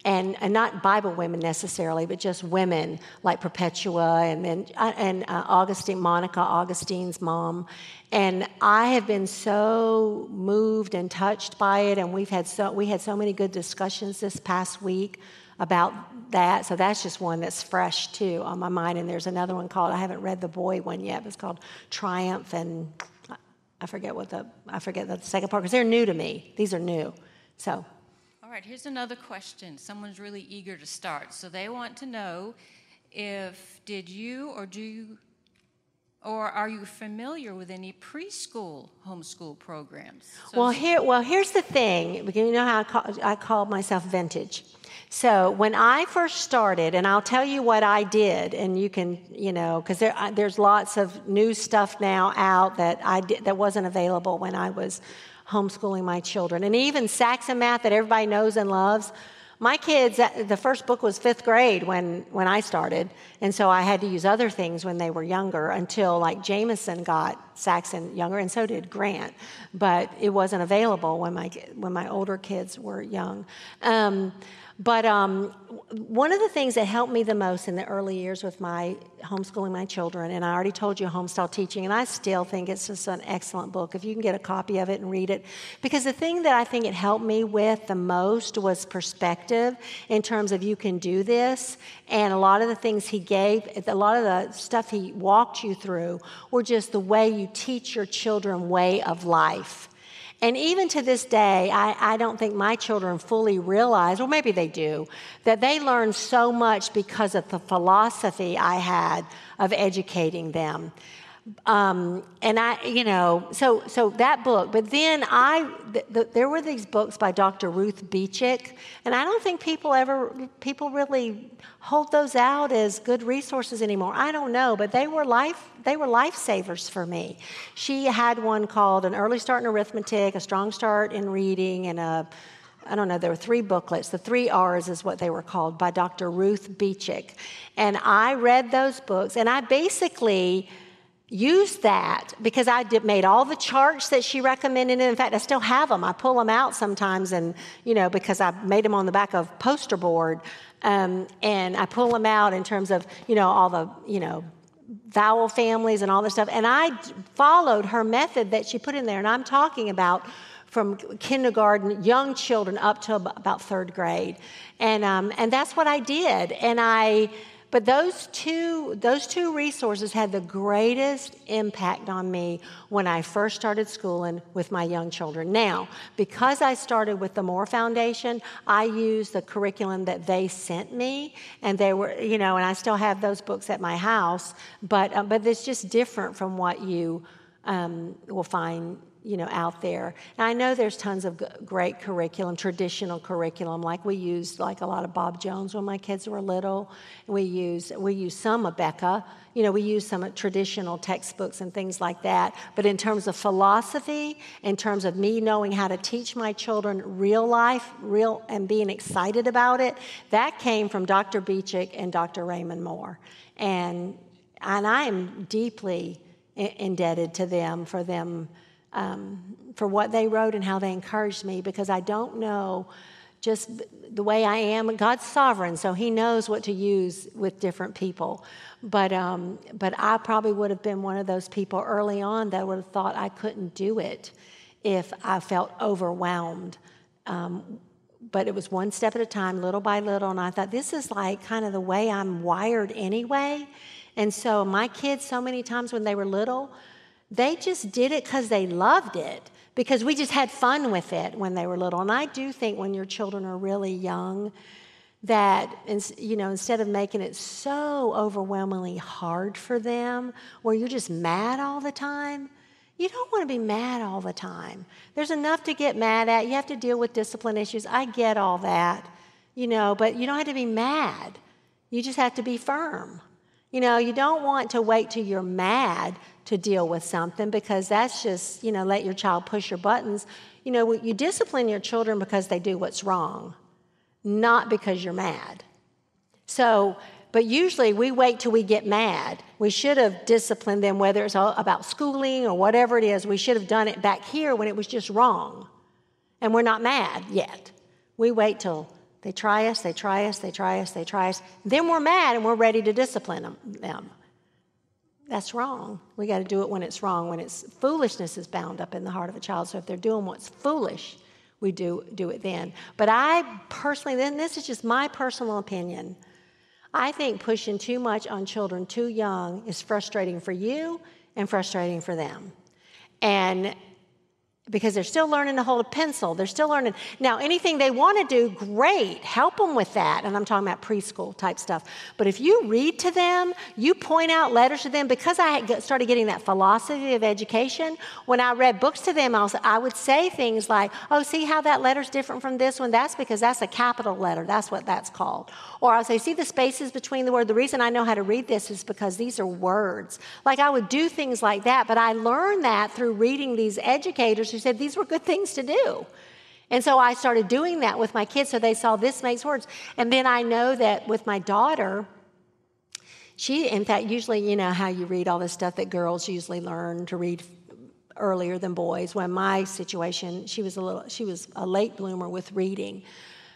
And, and, not Bible women necessarily, but just women like Perpetua and then uh, and uh, Augustine, Monica Augustine's mom. And I have been so moved and touched by it, and we've had so we had so many good discussions this past week about that. So that's just one that's fresh too on my mind. And there's another one called, I haven't read the boy one yet, but it's called Triumph and I forget what the, I forget the second part because they're new to me. These are new. So. All right, here's another question. Someone's really eager to start. So they want to know if, did you or do you, or are you familiar with any preschool homeschool programs? So well, here, well, here's the thing. You know how I call, I call myself vintage. So when I first started, and I'll tell you what I did, and you can, you know, because there, there's lots of new stuff now out that I did, that wasn't available when I was homeschooling my children, and even Saxon math that everybody knows and loves. My kids, uh, the first book was fifth grade when, when I started, and so I had to use other things when they were younger until like Jameson got Saxon younger, and so did Grant, but it wasn't available when my when my older kids were young. Um, but um, one of the things that helped me the most in the early years with my homeschooling my children, and I already told you Homestyle Teaching, and I still think it's just an excellent book if you can get a copy of it and read it. Because the thing that I think it helped me with the most was perspective in terms of you can do this. And a lot of the things he gave, a lot of the stuff he walked you through, were just the way you teach your children way of life. And even to this day, I, I, don't think my children fully realize, or maybe they do, that they learned so much because of the philosophy I had of educating them. Um, and I, you know, so so that book. But then I, th- th- there were these books by Dr. Ruth Beechick, and I don't think people ever, people really hold those out as good resources anymore. I don't know, but they were life, they were lifesavers for me. She had one called "An Early Start in Arithmetic," "A Strong Start in Reading," and a I don't know, there were three booklets. The three R's is what they were called by Dr. Ruth Beechick. And I read those books, and I basically used that because I did, made all the charts that she recommended. In fact, I still have them. I pull them out sometimes, and you know, because I made them on the back of poster board, um, and I pull them out in terms of you know all the you know vowel families and all this stuff. And I followed her method that she put in there, and I'm talking about from kindergarten, young children up to about third grade, and um, and that's what I did, and I but those two, those two resources had the greatest impact on me when I first started schooling with my young children. Now, because I started with the Moore Foundation, I used the curriculum that they sent me, and they were, you know, and I still have those books at my house, but, uh, but it's just different from what you um, will find you know, out there. And I know there's tons of great curriculum, traditional curriculum, like we used like a lot of Bob Jones when my kids were little. We use we use some Abeka. You know, we use some traditional textbooks and things like that. But in terms of philosophy, in terms of me knowing how to teach my children real life, real and being excited about it, that came from Dr. Beechick and Dr. Raymond Moore. And and I am deeply indebted to them for them um, for what they wrote and how they encouraged me because I don't know just the way I am. God's sovereign, so He knows what to use with different people. But, um, but I probably would have been one of those people early on that would have thought I couldn't do it if I felt overwhelmed. Um, but it was one step at a time, little by little, and I thought this is like kind of the way I'm wired anyway. And so my kids, so many times when they were little, they just did it because they loved it. because we just had fun with it when they were little. And I do think when your children are really young, that you know instead of making it so overwhelmingly hard for them where you're just mad all the time you don't want to be mad all the time there's enough to get mad at you have to deal with discipline issues i get all that you know but you don't have to be mad you just have to be firm you know you don't want to wait till you're mad to deal with something because that's just you know let your child push your buttons you know you discipline your children because they do what's wrong not because you're mad. So, but usually we wait till we get mad. We should have disciplined them, whether it's about schooling or whatever it is. We should have done it back here when it was just wrong. And we're not mad yet. We wait till they try us, they try us, they try us, they try us. Then we're mad and we're ready to discipline them. That's wrong. We got to do it when it's wrong, when it's foolishness is bound up in the heart of a child. So if they're doing what's foolish, we do, do it then. But I personally, then this is just my personal opinion. I think pushing too much on children too young is frustrating for you and frustrating for them. And because they're still learning to hold a pencil. They're still learning. Now, anything they want to do, great. Help them with that. And I'm talking about preschool type stuff. But if you read to them, you point out letters to them, because I started getting that philosophy of education, when I read books to them, I would say things like, oh, see how that letter's different from this one? That's because that's a capital letter. That's what that's called. Or I'll say, see the spaces between the word. The reason I know how to read this is because these are words. Like I would do things like that, but I learned that through reading these educators who said these were good things to do. And so I started doing that with my kids so they saw this makes words. And then I know that with my daughter, she, in fact, usually, you know, how you read all this stuff that girls usually learn to read earlier than boys. When my situation, she was a little, she was a late bloomer with reading.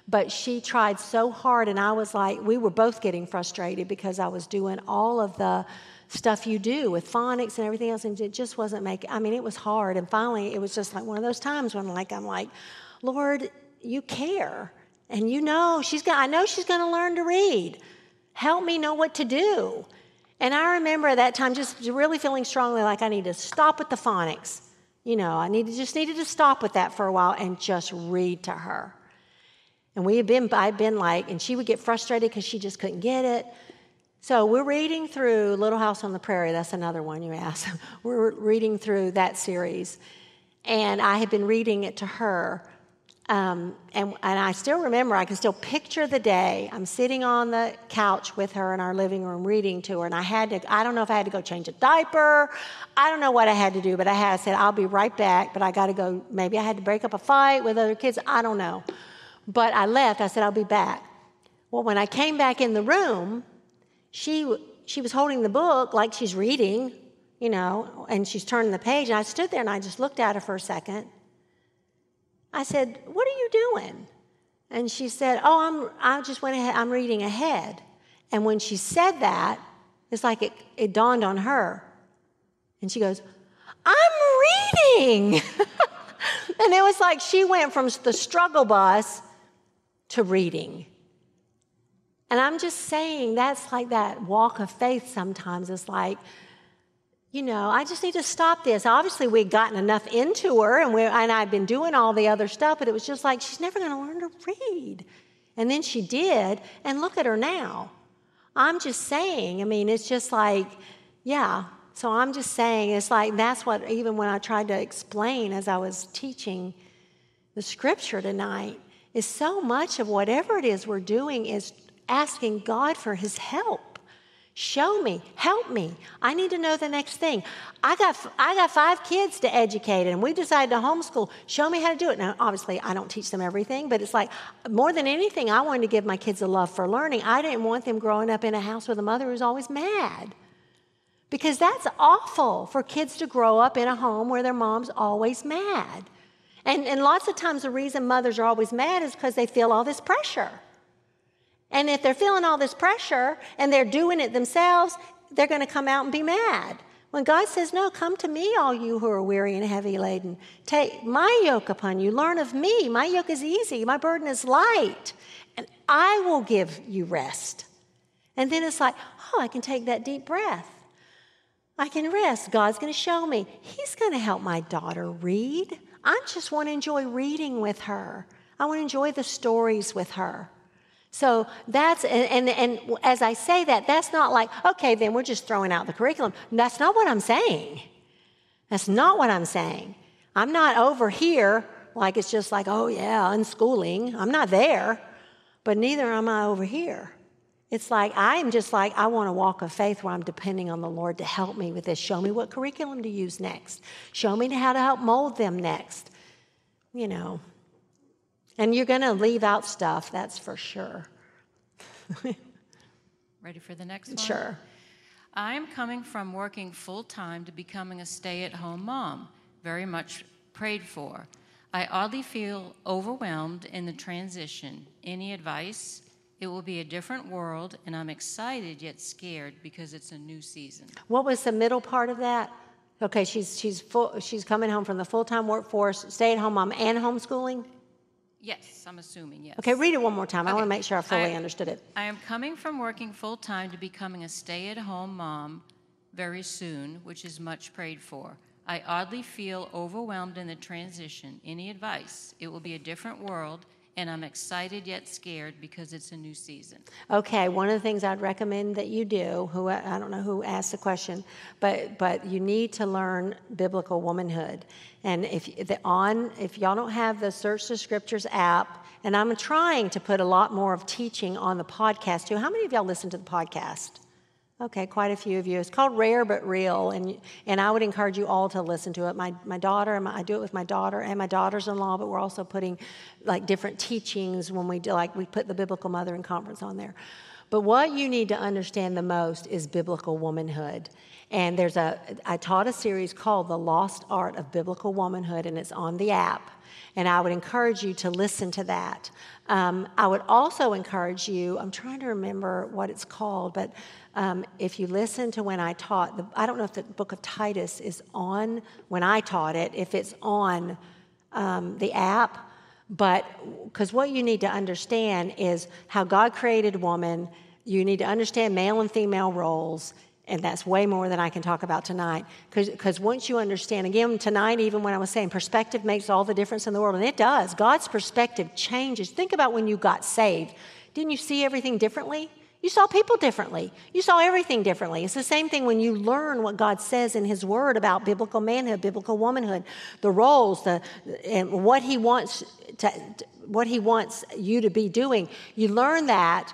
But she tried so hard, and I was like, we were both getting frustrated because I was doing all of the stuff you do with phonics and everything else, and it just wasn't making. I mean, it was hard. And finally, it was just like one of those times when, like, I'm like, Lord, you care, and you know she's got. I know she's going to learn to read. Help me know what to do. And I remember at that time just really feeling strongly like I need to stop with the phonics. You know, I needed just needed to stop with that for a while and just read to her. And we had been, I'd been like, and she would get frustrated because she just couldn't get it. So we're reading through Little House on the Prairie. That's another one you asked. <laughs> we're reading through that series. And I had been reading it to her. Um, and, and I still remember, I can still picture the day. I'm sitting on the couch with her in our living room reading to her. And I had to, I don't know if I had to go change a diaper. I don't know what I had to do, but I had I said, I'll be right back, but I got to go. Maybe I had to break up a fight with other kids. I don't know. But I left. I said, I'll be back. Well, when I came back in the room, she, she was holding the book like she's reading, you know, and she's turning the page. And I stood there and I just looked at her for a second. I said, What are you doing? And she said, Oh, I'm, I just went ahead, I'm reading ahead. And when she said that, it's like it, it dawned on her. And she goes, I'm reading. <laughs> and it was like she went from the struggle bus to reading. And I'm just saying that's like that walk of faith sometimes. It's like, you know, I just need to stop this. Obviously, we'd gotten enough into her and, we, and I'd been doing all the other stuff, but it was just like, she's never going to learn to read. And then she did, and look at her now. I'm just saying, I mean, it's just like, yeah. So I'm just saying, it's like that's what, even when I tried to explain as I was teaching the scripture tonight, is so much of whatever it is we're doing is asking God for his help. Show me, help me. I need to know the next thing. I got, I got five kids to educate, and we decided to homeschool. Show me how to do it. Now, obviously, I don't teach them everything, but it's like more than anything, I wanted to give my kids a love for learning. I didn't want them growing up in a house with a mother who's always mad. Because that's awful for kids to grow up in a home where their mom's always mad. And, and lots of times, the reason mothers are always mad is because they feel all this pressure. And if they're feeling all this pressure and they're doing it themselves, they're going to come out and be mad. When God says, No, come to me, all you who are weary and heavy laden. Take my yoke upon you. Learn of me. My yoke is easy. My burden is light. And I will give you rest. And then it's like, Oh, I can take that deep breath. I can rest. God's going to show me. He's going to help my daughter read. I just want to enjoy reading with her. I want to enjoy the stories with her. So that's, and, and, and, as I say that, that's not like, okay, then we're just throwing out the curriculum. That's not what I'm saying. That's not what I'm saying. I'm not over here like it's just like, oh yeah, unschooling. I'm not there, but neither am I over here. It's like I'm just like, I want to walk of faith where I'm depending on the Lord to help me with this. Show me what curriculum to use next. Show me how to help mold them next. You know, and you're going to leave out stuff, that's for sure. <laughs> Ready for the next one? Sure. I am coming from working full time to becoming a stay at home mom, very much prayed for. I oddly feel overwhelmed in the transition. Any advice? It will be a different world, and I'm excited yet scared because it's a new season. What was the middle part of that? Okay, she's she's full, she's coming home from the full time workforce, stay at home mom, and homeschooling. Yes, I'm assuming, yes. Okay, read it one more time. I want to make sure I fully I- understood it. I am coming from working full time to becoming a stay at home mom very soon, which is much prayed for. I oddly feel overwhelmed in the transition. Any advice? It will be a different world, and I'm excited yet scared because it's a new season. Okay, one of the things I'd recommend that you do, who I don't know who asked the question, but but you need to learn biblical womanhood. And if the on if y'all don't have the Search the Scriptures app, and I'm trying to put a lot more of teaching on the podcast too. How many of y'all listen to the podcast? Okay, quite a few of you. It's called Rare but Real, and and I would encourage you all to listen to it. My my daughter, and my, I do it with my daughter and my daughters-in-law, but we're also putting like different teachings when we do like we put the Biblical Mothering Conference on there. But what you need to understand the most is biblical womanhood. And there's a I taught a series called The Lost Art of Biblical Womanhood, and it's on the app. And I would encourage you to listen to that. Um, I would also encourage you, I'm trying to remember what it's called, but um, if you listen to when I taught, the, I don't know if the book of Titus is on when I taught it, if it's on um, the app, but because what you need to understand is how God created woman. You need to understand male and female roles, and that's way more than I can talk about tonight. Because once you understand, again, tonight, even when I was saying perspective makes all the difference in the world, and it does. God's perspective changes. Think about when you got saved. Didn't you see everything differently? You saw people differently. You saw everything differently. It's the same thing when you learn what God says in His Word about biblical manhood, biblical womanhood, the roles, the, and what He wants to, what He wants you to be doing. You learn that.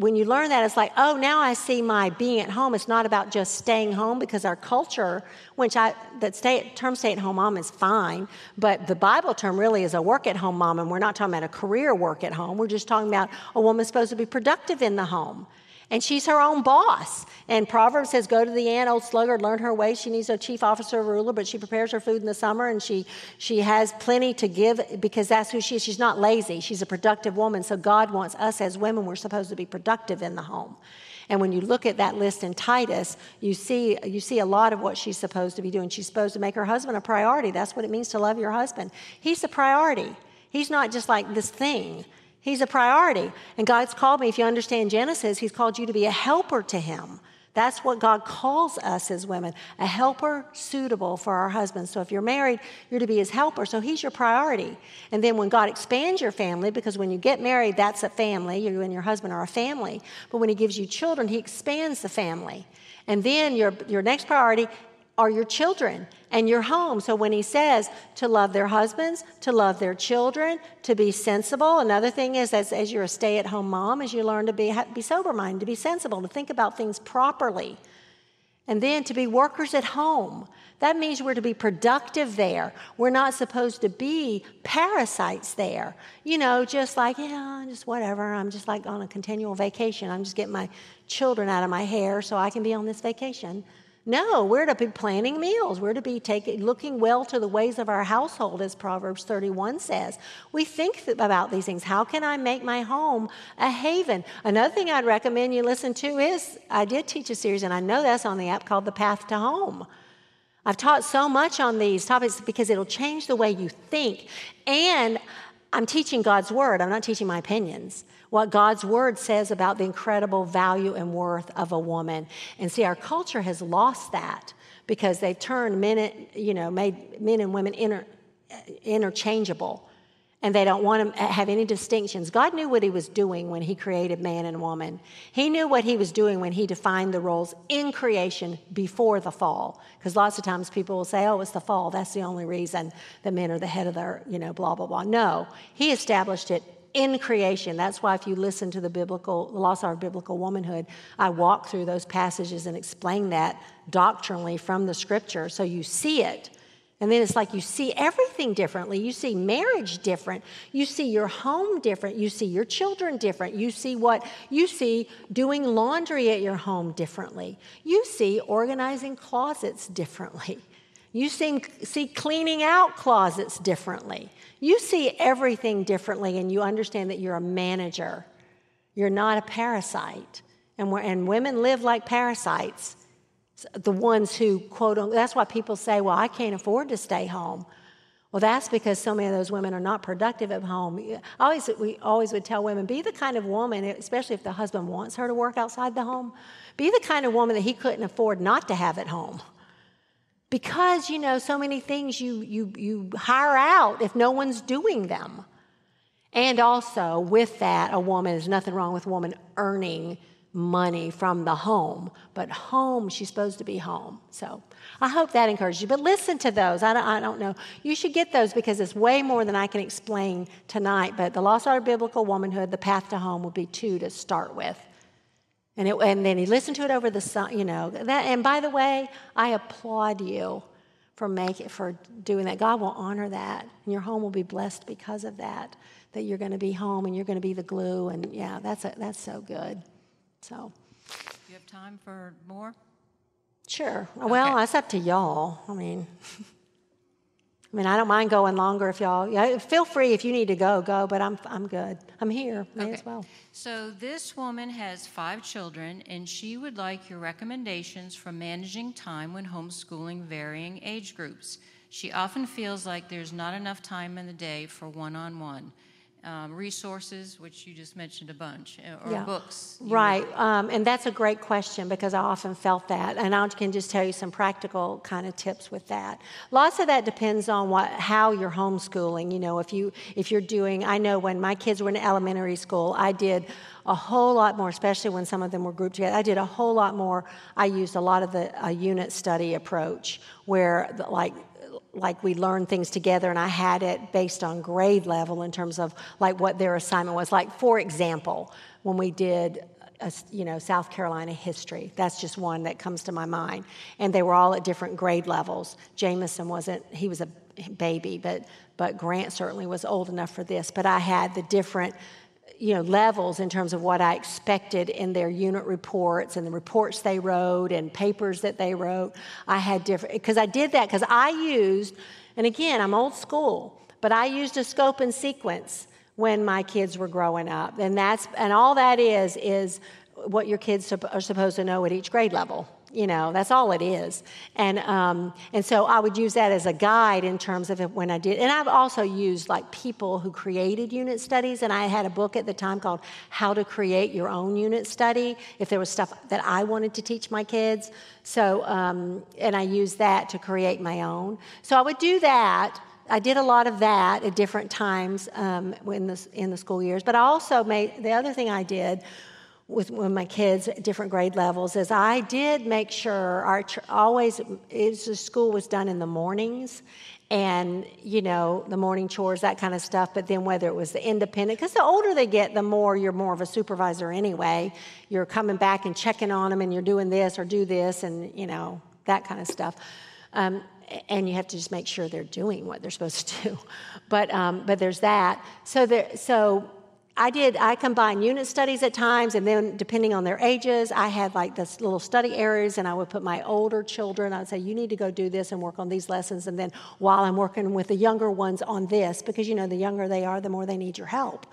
When you learn that, it's like, oh, now I see my being at home. It's not about just staying home because our culture, which I that stay term stay at home mom is fine, but the Bible term really is a work at home mom, and we're not talking about a career work at home. We're just talking about a woman supposed to be productive in the home and she's her own boss. And Proverbs says, Go to the ant, old sluggard, learn her ways. She needs a chief officer, ruler, but she prepares her food in the summer and she, she has plenty to give because that's who she is. She's not lazy, she's a productive woman. So God wants us as women, we're supposed to be productive in the home. And when you look at that list in Titus, you see, you see a lot of what she's supposed to be doing. She's supposed to make her husband a priority. That's what it means to love your husband. He's a priority. He's not just like this thing. He's a priority. And God's called me, if you understand Genesis, He's called you to be a helper to Him. That's what God calls us as women a helper suitable for our husbands. So if you're married, you're to be his helper. So he's your priority. And then when God expands your family, because when you get married, that's a family, you and your husband are a family. But when he gives you children, he expands the family. And then your, your next priority are your children and your home. So when he says to love their husbands, to love their children, to be sensible, another thing is as, as you're a stay at home mom, as you learn to be, be sober minded, to be sensible, to think about things properly. And then to be workers at home. That means we're to be productive there. We're not supposed to be parasites there. You know, just like, yeah, just whatever. I'm just like on a continual vacation. I'm just getting my children out of my hair so I can be on this vacation. No, we're to be planning meals. We're to be taking, looking well to the ways of our household, as Proverbs 31 says. We think about these things. How can I make my home a haven? Another thing I'd recommend you listen to is I did teach a series, and I know that's on the app called The Path to Home. I've taught so much on these topics because it'll change the way you think. And I'm teaching God's word, I'm not teaching my opinions what God's word says about the incredible value and worth of a woman. And see, our culture has lost that because they've turned men, you know, made men and women inter, interchangeable and they don't want to have any distinctions. God knew what He was doing when He created man and woman. He knew what He was doing when He defined the roles in creation before the fall. Because lots of times people will say, oh, it's the fall. That's the only reason the men are the head of their, you know, blah, blah, blah. No, He established it in creation. That's why if you listen to the biblical, the lost art of biblical womanhood, I walk through those passages and explain that doctrinally from the scripture so you see it and then it's like you see everything differently. You see marriage different. You see your home different. You see your children different. You see what you see doing laundry at your home differently. You see organizing closets differently. You see, see cleaning out closets differently. You see everything differently, and you understand that you're a manager. You're not a parasite. And, and women live like parasites the ones who quote that's why people say, well, I can't afford to stay home. Well, that's because so many of those women are not productive at home. I always, we always would tell women, be the kind of woman, especially if the husband wants her to work outside the home, be the kind of woman that he couldn't afford not to have at home. Because, you know, so many things you, you, you hire out if no one's doing them. And also, with that, a woman, there's nothing wrong with a woman earning money from the home, but home, she's supposed to be home. So I hope that encourages you. But listen to those. I don't, I don't know. You should get those because it's way more than I can explain tonight. But the Lost Art of Biblical Womanhood, the Path to Home would be two to start with. And, it, and then he listened to it over the sun, you know. That, and by the way, I applaud you for making for doing that. God will honor that, and your home will be blessed because of that. That you're going to be home and you're going to be the glue, and yeah, that's a, that's so good. So. You have time for more? Sure. Okay. Well, that's up to y'all. I mean, <laughs> I mean, I don't mind going longer if y'all. Yeah, feel free if you need to go, go. But I'm I'm good. I'm here. May okay. as well. So this woman has five children, and she would like your recommendations for managing time when homeschooling varying age groups. She often feels like there's not enough time in the day for one-on-one um, resources, which you just mentioned a bunch, uh, or yeah. books. Right, um, and that's a great question because I often felt that, and I can just tell you some practical kind of tips with that. Lots of that depends on what how you're homeschooling. You know, if you if you're doing, I know when my kids were in elementary school, I did a whole lot more, especially when some of them were grouped together. I did a whole lot more. I used a lot of the unit study approach, where the, like like we learned things together and I had it based on grade level in terms of like what their assignment was. Like, for example, when we did uh, a, you know South Carolina history. That's just one that comes to my mind. And they were all at different grade levels. Jameson wasn't; he was a baby, but but Grant certainly was old enough for this. But I had the different you know levels in terms of what I expected in their unit reports and the reports they wrote and papers that they wrote. I had different because I did that because I used, and again I'm old school, but I used a scope and sequence when my kids were growing up, and that's and all that is is what your kids are supposed to know at each grade level. You know, that's all it is. And, um, and so I would use that as a guide in terms of when I did. And I've also used like people who created unit studies. And I had a book at the time called How to Create Your Own Unit Study, if there was stuff that I wanted to teach my kids. So, um, and I used that to create my own. So I would do that. I did a lot of that at different times um, in, the, in the school years. But I also made the other thing I did with, with my kids at different grade levels is I did make sure our always is the school was done in the mornings and you know the morning chores that kind of stuff but then whether it was the independent because the older they get the more you're more of a supervisor anyway. You're coming back and checking on them and you're doing this or do this and you know that kind of stuff. Um, and you have to just make sure they're doing what they're supposed to do. <laughs> But um, but there's that. So there so I did, I combined unit studies at times, and then depending on their ages, I had like this little study areas, and I would put my older children, I would say, you need to go do this and work on these lessons. And then while I'm working with the younger ones on this, because you know, the younger they are, the more they need your help.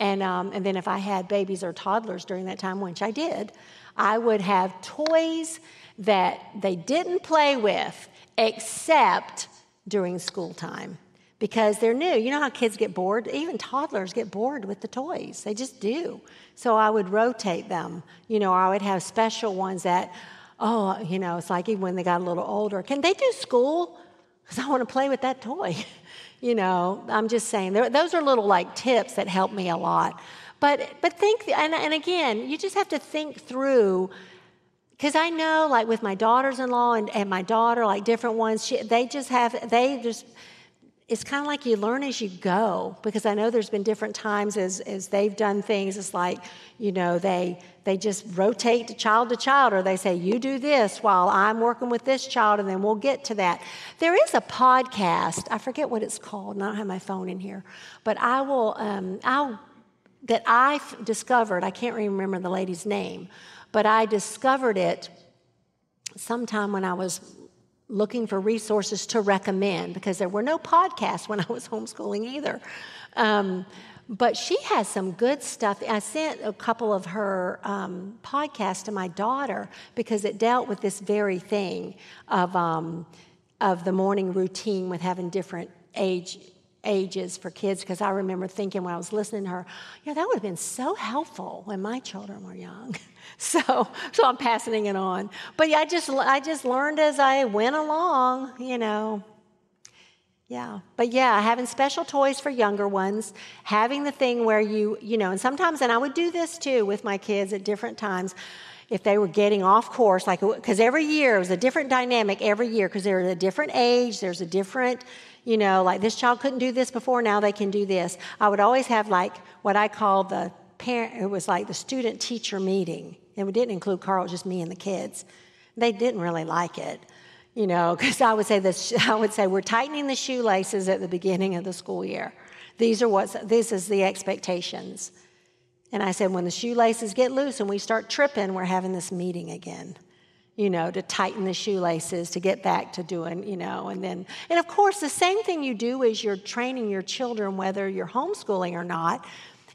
And, um, and then if I had babies or toddlers during that time, which I did, I would have toys that they didn't play with except during school time because they're new. You know how kids get bored? Even toddlers get bored with the toys. They just do. So I would rotate them, you know, I would have special ones that, oh, you know, it's like even when they got a little older, can they do school? Because I want to play with that toy. <laughs> You know, I'm just saying, those are little like tips that help me a lot. But, but think, and, and again, you just have to think through because I know, like with my daughters in law and, and my daughter, like different ones, she, they just have, they just, it's kind of like you learn as you go because I know there's been different times as, as they've done things. It's like, you know, they, they just rotate child to child or they say, you do this while I'm working with this child and then we'll get to that. There is a podcast, I forget what it's called, and I don't have my phone in here, but I will, um, I'll, that I discovered, I can't remember the lady's name, but I discovered it sometime when I was looking for resources to recommend because there were no podcasts when I was homeschooling either. Um, but she has some good stuff. I sent a couple of her um, podcasts to my daughter because it dealt with this very thing of, um, of the morning routine with having different age ages for kids because I remember thinking when I was listening to her, know, that would have been so helpful when my children were young. <laughs> <laughs> so, so I'm passing it on. But yeah, I just I just learned as I went along, you know. Yeah. But yeah, having special toys for younger ones, having the thing where you, you know, and sometimes and I would do this too with my kids at different times if they were getting off course, like, because every year it was a different dynamic every year, because they're a different age, there's a different, you know, like this child couldn't do this before, now they can do this. I would always have like what I call the parent, it was like the student teacher meeting. And we didn't include Carl, just me and the kids. They didn't really like it, you know, <laughs> because I would say this, I would say we're tightening the shoelaces at the beginning of the school year. These are what's, this is the expectations. And I said, when the shoelaces get loose and we start tripping, we're having this meeting again you know, to tighten the shoelaces, to get back to doing, you know, and then, and of course, the same thing you do is you're training your children, whether you're homeschooling or not,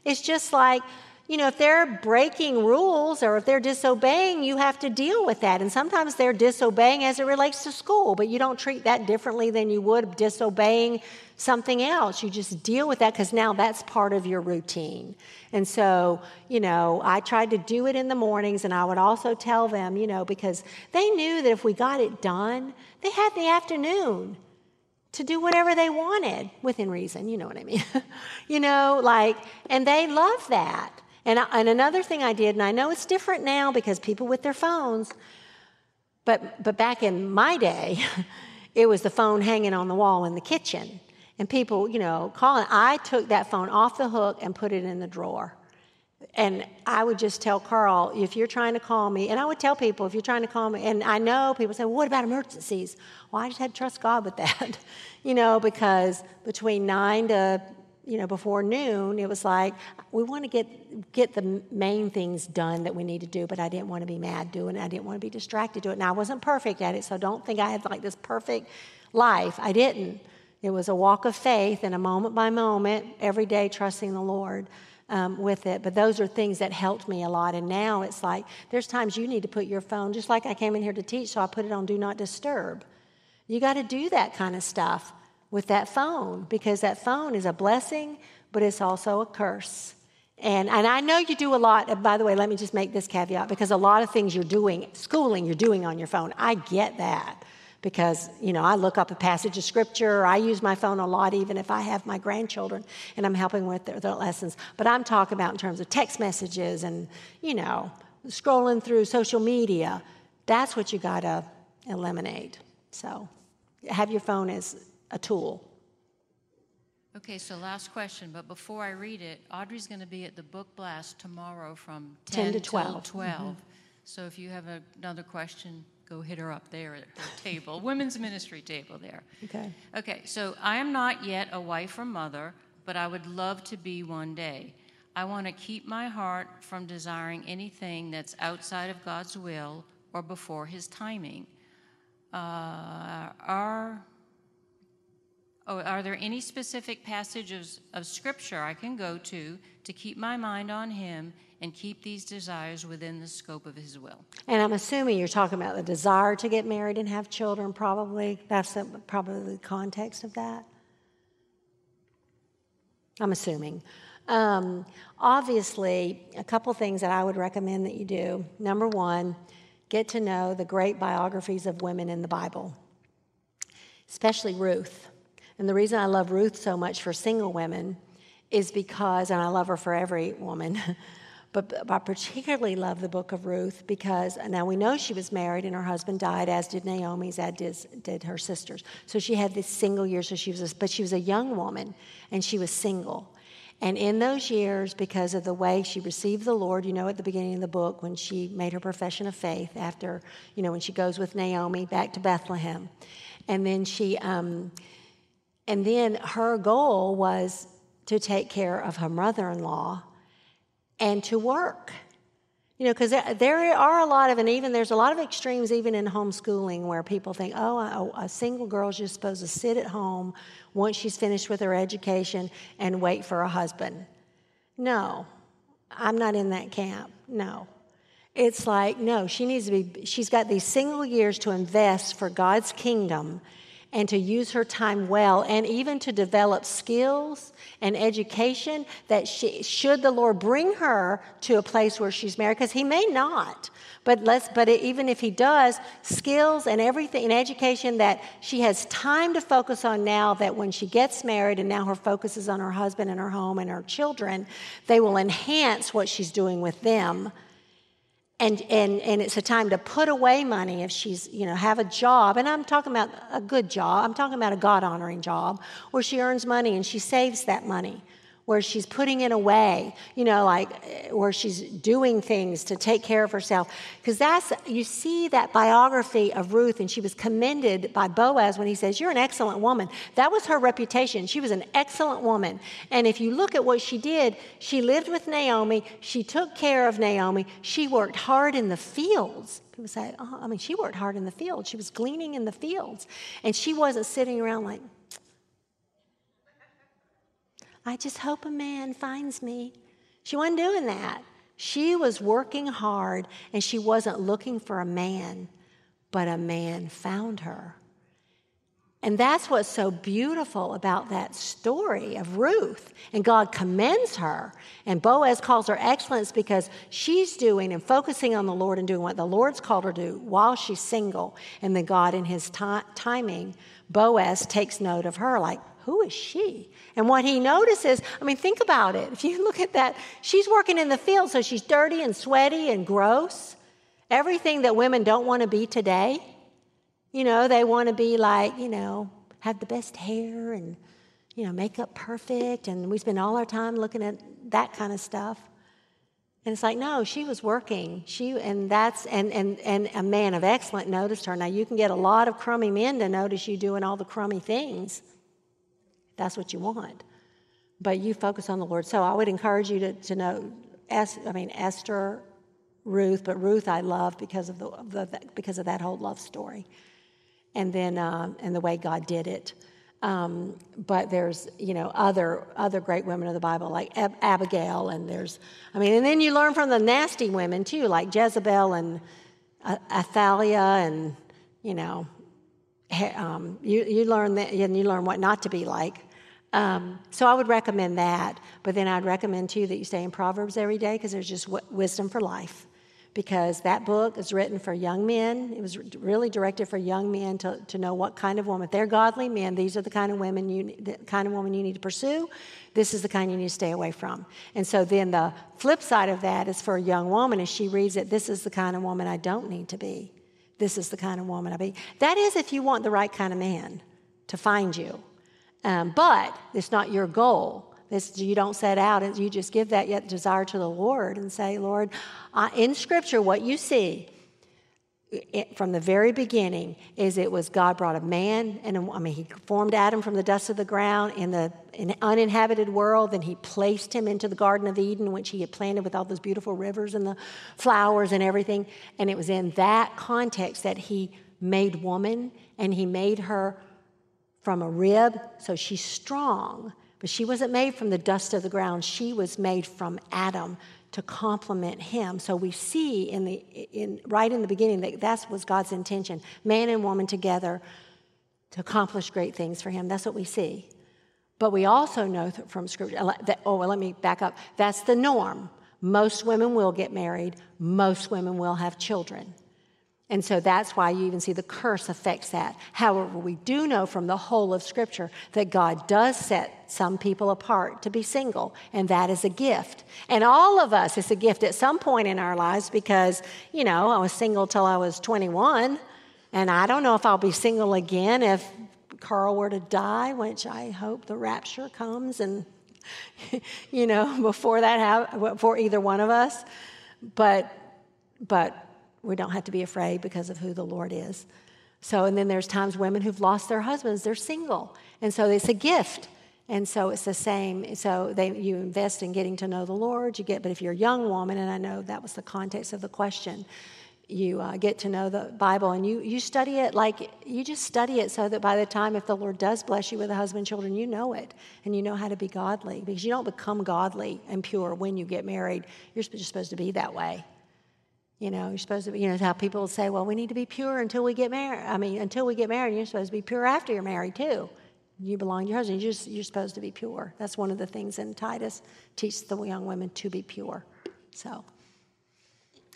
it's just like, you know, if they're breaking rules or if they're disobeying, you have to deal with that. And sometimes they're disobeying as it relates to school, but you don't treat that differently than you would disobeying something else. You just deal with that because now that's part of your routine. And so, you know, I tried to do it in the mornings and I would also tell them, you know, because they knew that if we got it done, they had the afternoon to do whatever they wanted within reason, you know what I mean? <laughs> you know, like, and they love that. And, I, and another thing I did, and I know it's different now because people with their phones, but, but back in my day, <laughs> it was the phone hanging on the wall in the kitchen. And people, you know, calling. I took that phone off the hook and put it in the drawer. And I would just tell Carl, if you're trying to call me, and I would tell people, if you're trying to call me, and I know people say, well, what about emergencies? Well, I just had to trust God with that, <laughs> you know, because between nine to you know, before noon, it was like we want to get get the main things done that we need to do, but I didn't want to be mad doing it. I didn't want to be distracted doing it. Now I wasn't perfect at it, so don't think I had like this perfect life. I didn't. It was a walk of faith and a moment by moment, every day trusting the Lord. Um, with it. But those are things that helped me a lot. And now it's like there's times you need to put your phone, just like I came in here to teach, so I put it on Do Not Disturb. You got to do that kind of stuff with that phone because that phone is a blessing, but it's also a curse. And, and I know you do a lot. By the way, let me just make this caveat because a lot of things you're doing, schooling, you're doing on your phone. I get that because, you know, I look up a passage of scripture. I use my phone a lot, even if I have my grandchildren and I'm helping with their, their lessons. But I'm talking about in terms of text messages and, you know, scrolling through social media. That's what you got to eliminate. So have your phone as a tool. Okay, so last question, but before I read it, Audrey's going to be at the book blast tomorrow from 10, 10 to 12. 12. Mm-hmm. So if you have another question, go hit her up there at her table, women's ministry table there. Okay. Okay, so I am not yet a wife or mother, but I would love to be one day. I want to keep my heart from desiring anything that's outside of God's will or before His timing. Uh, are Oh, are there any specific passages of scripture I can go to to keep my mind on Him and keep these desires within the scope of His will? And I'm assuming you're talking about the desire to get married and have children, probably. That's the, probably the context of that. I'm assuming. Um, obviously, a couple things that I would recommend that you do. Number one, get to know the great biographies of women in the Bible, especially Ruth. And the reason I love Ruth so much for single women is because, and I love her for every woman, <laughs> but I particularly love the book of Ruth because now we know she was married and her husband died, as did Naomi's, as did, her sisters. So she had this single year, so she was, a, but she was a young woman and she was single. And in those years, because of the way she received the Lord, you know, at the beginning of the book, when she made her profession of faith, after, you know, when she goes with Naomi back to Bethlehem. And then she, um, and then her goal was to take care of her mother in law and to work. You know, because there are a lot of, and even there's a lot of extremes even in homeschooling where people think, oh, a, a single girl's just supposed to sit at home once she's finished with her education and wait for a husband. No, I'm not in that camp. No. It's like, no, she needs to be, she's got these single years to invest for God's kingdom and to use her time well and even to develop skills and education that she, should the Lord bring her to a place where she's married, because He may not, but let's, but even if He does, skills and everything and education that she has time to focus on now that when she gets married and now her focus is on her husband and her home and her children, they will enhance what she's doing with them and, and, and it's a time to put away money if she's, you know, have a job. And I'm talking about a good job. I'm talking about a God honoring job where she earns money and she saves that money where she's putting it away, you know, like where she's doing things to take care of herself. Because that's, you see that biography of Ruth, and she was commended by Boaz when he says, You're an excellent woman. That was her reputation. She was an excellent woman. And if you look at what she did, she lived with Naomi, she took care of Naomi, she worked hard in the fields. People say, oh, I mean, she worked hard in the fields. She was gleaning in the fields. And she wasn't sitting around like, I just hope a man finds me. She wasn't doing that. She was working hard and she wasn't looking for a man, but a man found her. And that's what's so beautiful about that story of Ruth. And God commends her. And Boaz calls her excellence because she's doing and focusing on the Lord and doing what the Lord's called her to do while she's single. And then God, in his t- timing, Boaz takes note of her like, who is she? And what he notices, I mean, think about it. If you <laughs> look at that, she's working in the field, so she's dirty and sweaty and gross. Everything that women don't want to be today. You know, they want to be like, you know, have the best hair and, you know, makeup perfect. And we spend all our time looking at that kind of stuff. And it's like, no, she was working. She and that's and and and a man of excellent noticed her. Now you can get a lot of crummy men to notice you doing all the crummy things that's what you want. But you focus on the Lord. So I would encourage you to, to know, I mean, Esther, Ruth, but Ruth I love because of, the, the because of that whole love story. And then, um, and the way God did it. Um, but there's you know other other great women of the Bible like Ab- Abigail and there's I mean and then you learn from the nasty women too like Jezebel and uh, Athaliah and you know um, you you learn that and you learn what not to be like um, so I would recommend that, but then I'd recommend too that you stay in Proverbs every day because there's just w- wisdom for life. Because that book is written for young men. It was really directed for young men to, to know what kind of woman. If they're godly men, these are the kind of women you the kind of woman you need to pursue. This is the kind you need to stay away from. And so then the flip side of that is for a young woman, as she reads it, this is the kind of woman I don't need to be. This is the kind of woman I be. That is if you want the right kind of man to find you. Um, but it's not your goal. This, you don't set out and you just give that yet desire to the Lord and say, Lord, uh, in Scripture, what you see it, from the very beginning is it was God brought a man, and I mean, He formed Adam from the dust of the ground in the in uninhabited world, and He placed him into the Garden of Eden, which He had planted with all those beautiful rivers and the flowers and everything. And it was in that context that He made woman, and He made her from a rib, so she's strong. But she wasn't made from the dust of the ground. She was made from Adam to complement him. So we see in the in right in the beginning that that was God's intention: man and woman together to accomplish great things for him. That's what we see. But we also know from Scripture uh, that oh, well, let me back up. That's the norm. Most women will get married. Most women will have children. And so that's why you even see the curse affects that. However, we do know from the whole of Scripture that God does set some people apart to be single, and that is a gift. And all of us, it's a gift at some point in our lives because, you know, I was single till I was 21, and I don't know if I'll be single again if Carl were to die, which I hope the rapture comes and, <laughs> you know, <laughs> before that, happens, for either one of us. But, but, we don't have to be afraid because of who the Lord is. So, and then there's times women who've lost their husbands, they're single. And so it's a gift. And so it's the same. So they, you invest in getting to know the Lord. You get, but if you're a young woman, and I know that was the context of the question, you uh, get to know the Bible and you, you study it like you just study it so that by the time, if the Lord does bless you with a husband, children, you know it and you know how to be godly because you don't become godly and pure when you get married. You're just supposed to be that way. You know, you're supposed to be, you know, how people say, well, we need to be pure until we get married. I mean, until we get married, you're supposed to be pure after you're married, too. You belong to your husband. You're, just, you're supposed to be pure. That's one of the things in Titus, teach the young women to be pure. So,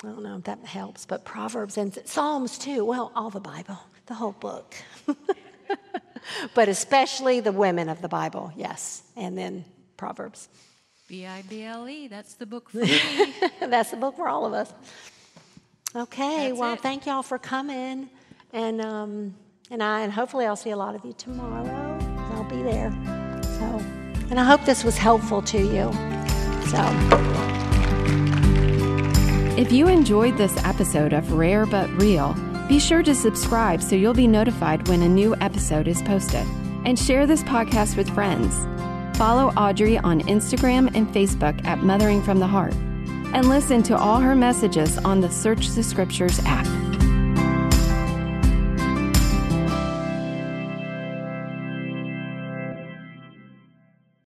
I don't know if that helps, but Proverbs and Psalms, too. Well, all the Bible, the whole book. <laughs> but especially the women of the Bible, yes. And then Proverbs. B I B L E, that's the book for <laughs> me. that's the book for all of us. Okay, That's well, it. thank y'all for coming, and um, and I and hopefully I'll see a lot of you tomorrow. I'll be there. So, and I hope this was helpful to you. So, If you enjoyed this episode of Rare But Real, be sure to subscribe so you'll be notified when a new episode is posted. And share this podcast with friends. Follow Audrey on Instagram and Facebook at Mothering from the Heart. And listen to all her messages on the Search the Scriptures app.